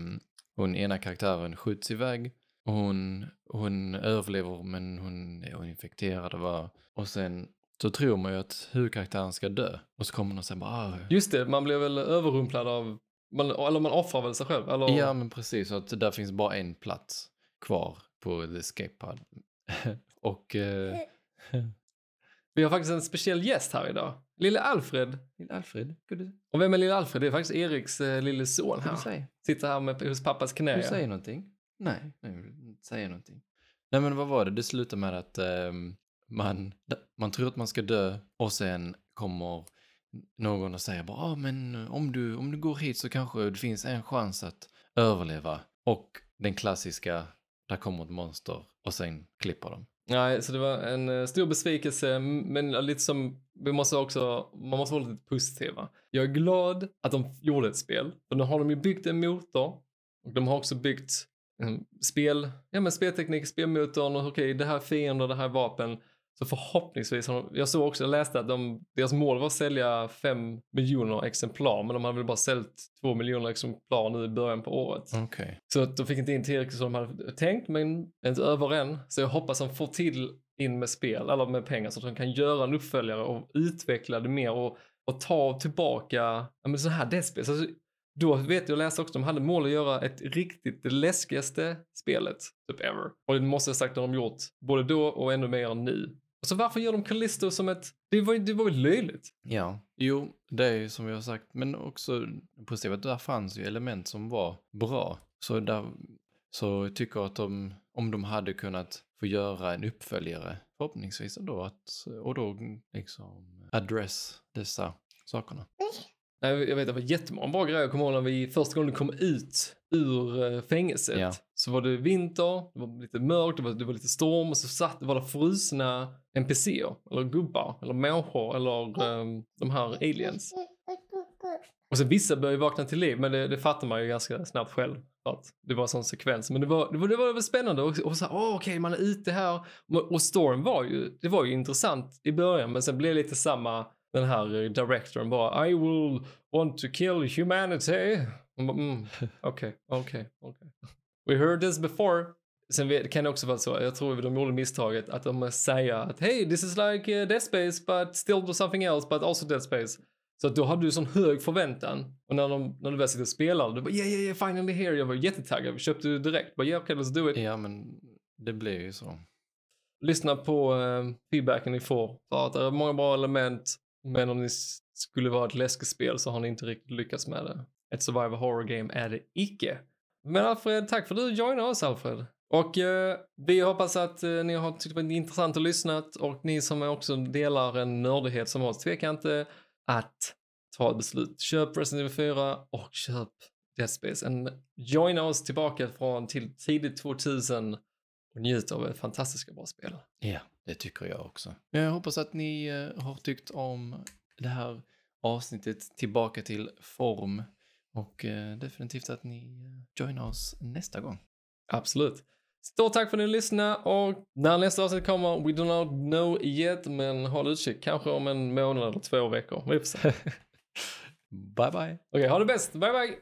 hon ena karaktären skjuts iväg. Och hon, hon överlever men hon är infekterad och, var, och sen så tror man ju att huvudkaraktären ska dö. Och så kommer hon och säger bara ah, Just det, man blev väl överrumplad av... Man, eller man offrar väl sig själv? Eller? Ja men precis, så att där finns bara en plats kvar på The Escape Pod. <laughs> och eh, <laughs> Vi har faktiskt en speciell gäst här idag. Lille Alfred. Lille Alfred, du, Och vem är lille Alfred? Det är faktiskt Eriks eh, lille son här. säga? Sitter här med, hos pappas knä. Du säga någonting? Nej, nej, jag vill inte säga någonting. Nej men vad var det? Det slutar med att ehm, man, man tror att man ska dö och sen kommer någon och säger bara ah, men om du, om du går hit så kanske det finns en chans att överleva. Och den klassiska, där kommer ett monster och sen klipper de. Nej, så det var en eh, stor besvikelse, men lite som, vi måste också, man måste vara lite positiva. Jag är glad att de gjorde ett spel, för nu har de ju byggt en motor och de har också byggt en spel, ja men spelteknik, spelmotorn och okej, det här är fiender, det här är vapen. Så förhoppningsvis, har de, jag såg också, jag läste att de, deras mål var att sälja 5 miljoner exemplar, men de hade väl bara sålt 2 miljoner exemplar nu i början på året. Okej. Så att de fick inte in tillräckligt som de hade tänkt, men inte över än. Så jag hoppas de får till in med spel, eller med pengar, så att de kan göra en uppföljare och utveckla det mer och, och ta tillbaka ja, men så här Dead Space. Alltså, då vet jag läste också, de hade mål att göra ett riktigt det läskigaste spelet, typ ever. Och det måste jag sagt att de gjort, både då och ännu mer nu. Och så varför gör de Callisto som ett, det var ju det var ju löjligt. Ja, jo, det är ju som vi har sagt, men också positivt att där fanns ju element som var bra. Så där, så jag tycker att de, om de hade kunnat få göra en uppföljare, förhoppningsvis då, att, och då liksom address dessa sakerna. Nej, Jag vet, det var jättemånga bra grejer. Jag kommer ihåg när vi första gången kom ut ur eh, fängelset. Ja. Så var det vinter, det var lite mörkt, det var, det var lite storm och så satt, var det frusna NPCer, eller gubbar, eller människor, eller ehm, de här aliens. Och så vissa började vakna till liv, men det, det fattar man ju ganska snabbt själv. Att det var en sån sekvens. Men det var, det var, det var spännande och, och så här, åh okej, man är ute här. Och, och storm var ju, det var ju intressant i början, men sen blev det lite samma, den här eh, directorn bara, I will want to kill humanity. Mm, <laughs> Okej, okej. We heard this before. Sen kan det också vara så, jag tror de gjorde misstaget att de säger att hey, this is like uh, Dead Space but still something else but also Dead Space. Så att då hade du sån hög förväntan. Och när, de, när du väl sitter och spelar, du bara yeah, yeah, yeah, finally here. Jag var jättetaggad, vi köpte det direkt. Bara yeah, okay, let's do it. Ja, men det blir ju så. Lyssna på uh, feedbacken ni får. För att det är många bra element. Men om ni skulle vara ett läskespel så har ni inte riktigt lyckats med det. Ett survival horror game är det icke. Men Alfred, tack för att du joinade oss Alfred. Och eh, vi hoppas att eh, ni har tyckt det var intressant och lyssnat och ni som också delar en nördighet som oss, tveka inte att ta ett beslut. Köp Resident Evil 4 och köp Dead Space. En, joina oss tillbaka från till tidigt 2000 och njut av ett fantastiska bra spel. Ja, det tycker jag också. Men jag hoppas att ni eh, har tyckt om det här avsnittet tillbaka till form och eh, definitivt att ni eh, joinar oss nästa gång. Absolut. Stort tack för att ni lyssnade och när nästa avsnitt kommer, we do not know yet, men håll utkik. Kanske om en månad eller två veckor. Vi får se. Okej, <laughs> Bye bye! ha det bäst. Bye bye!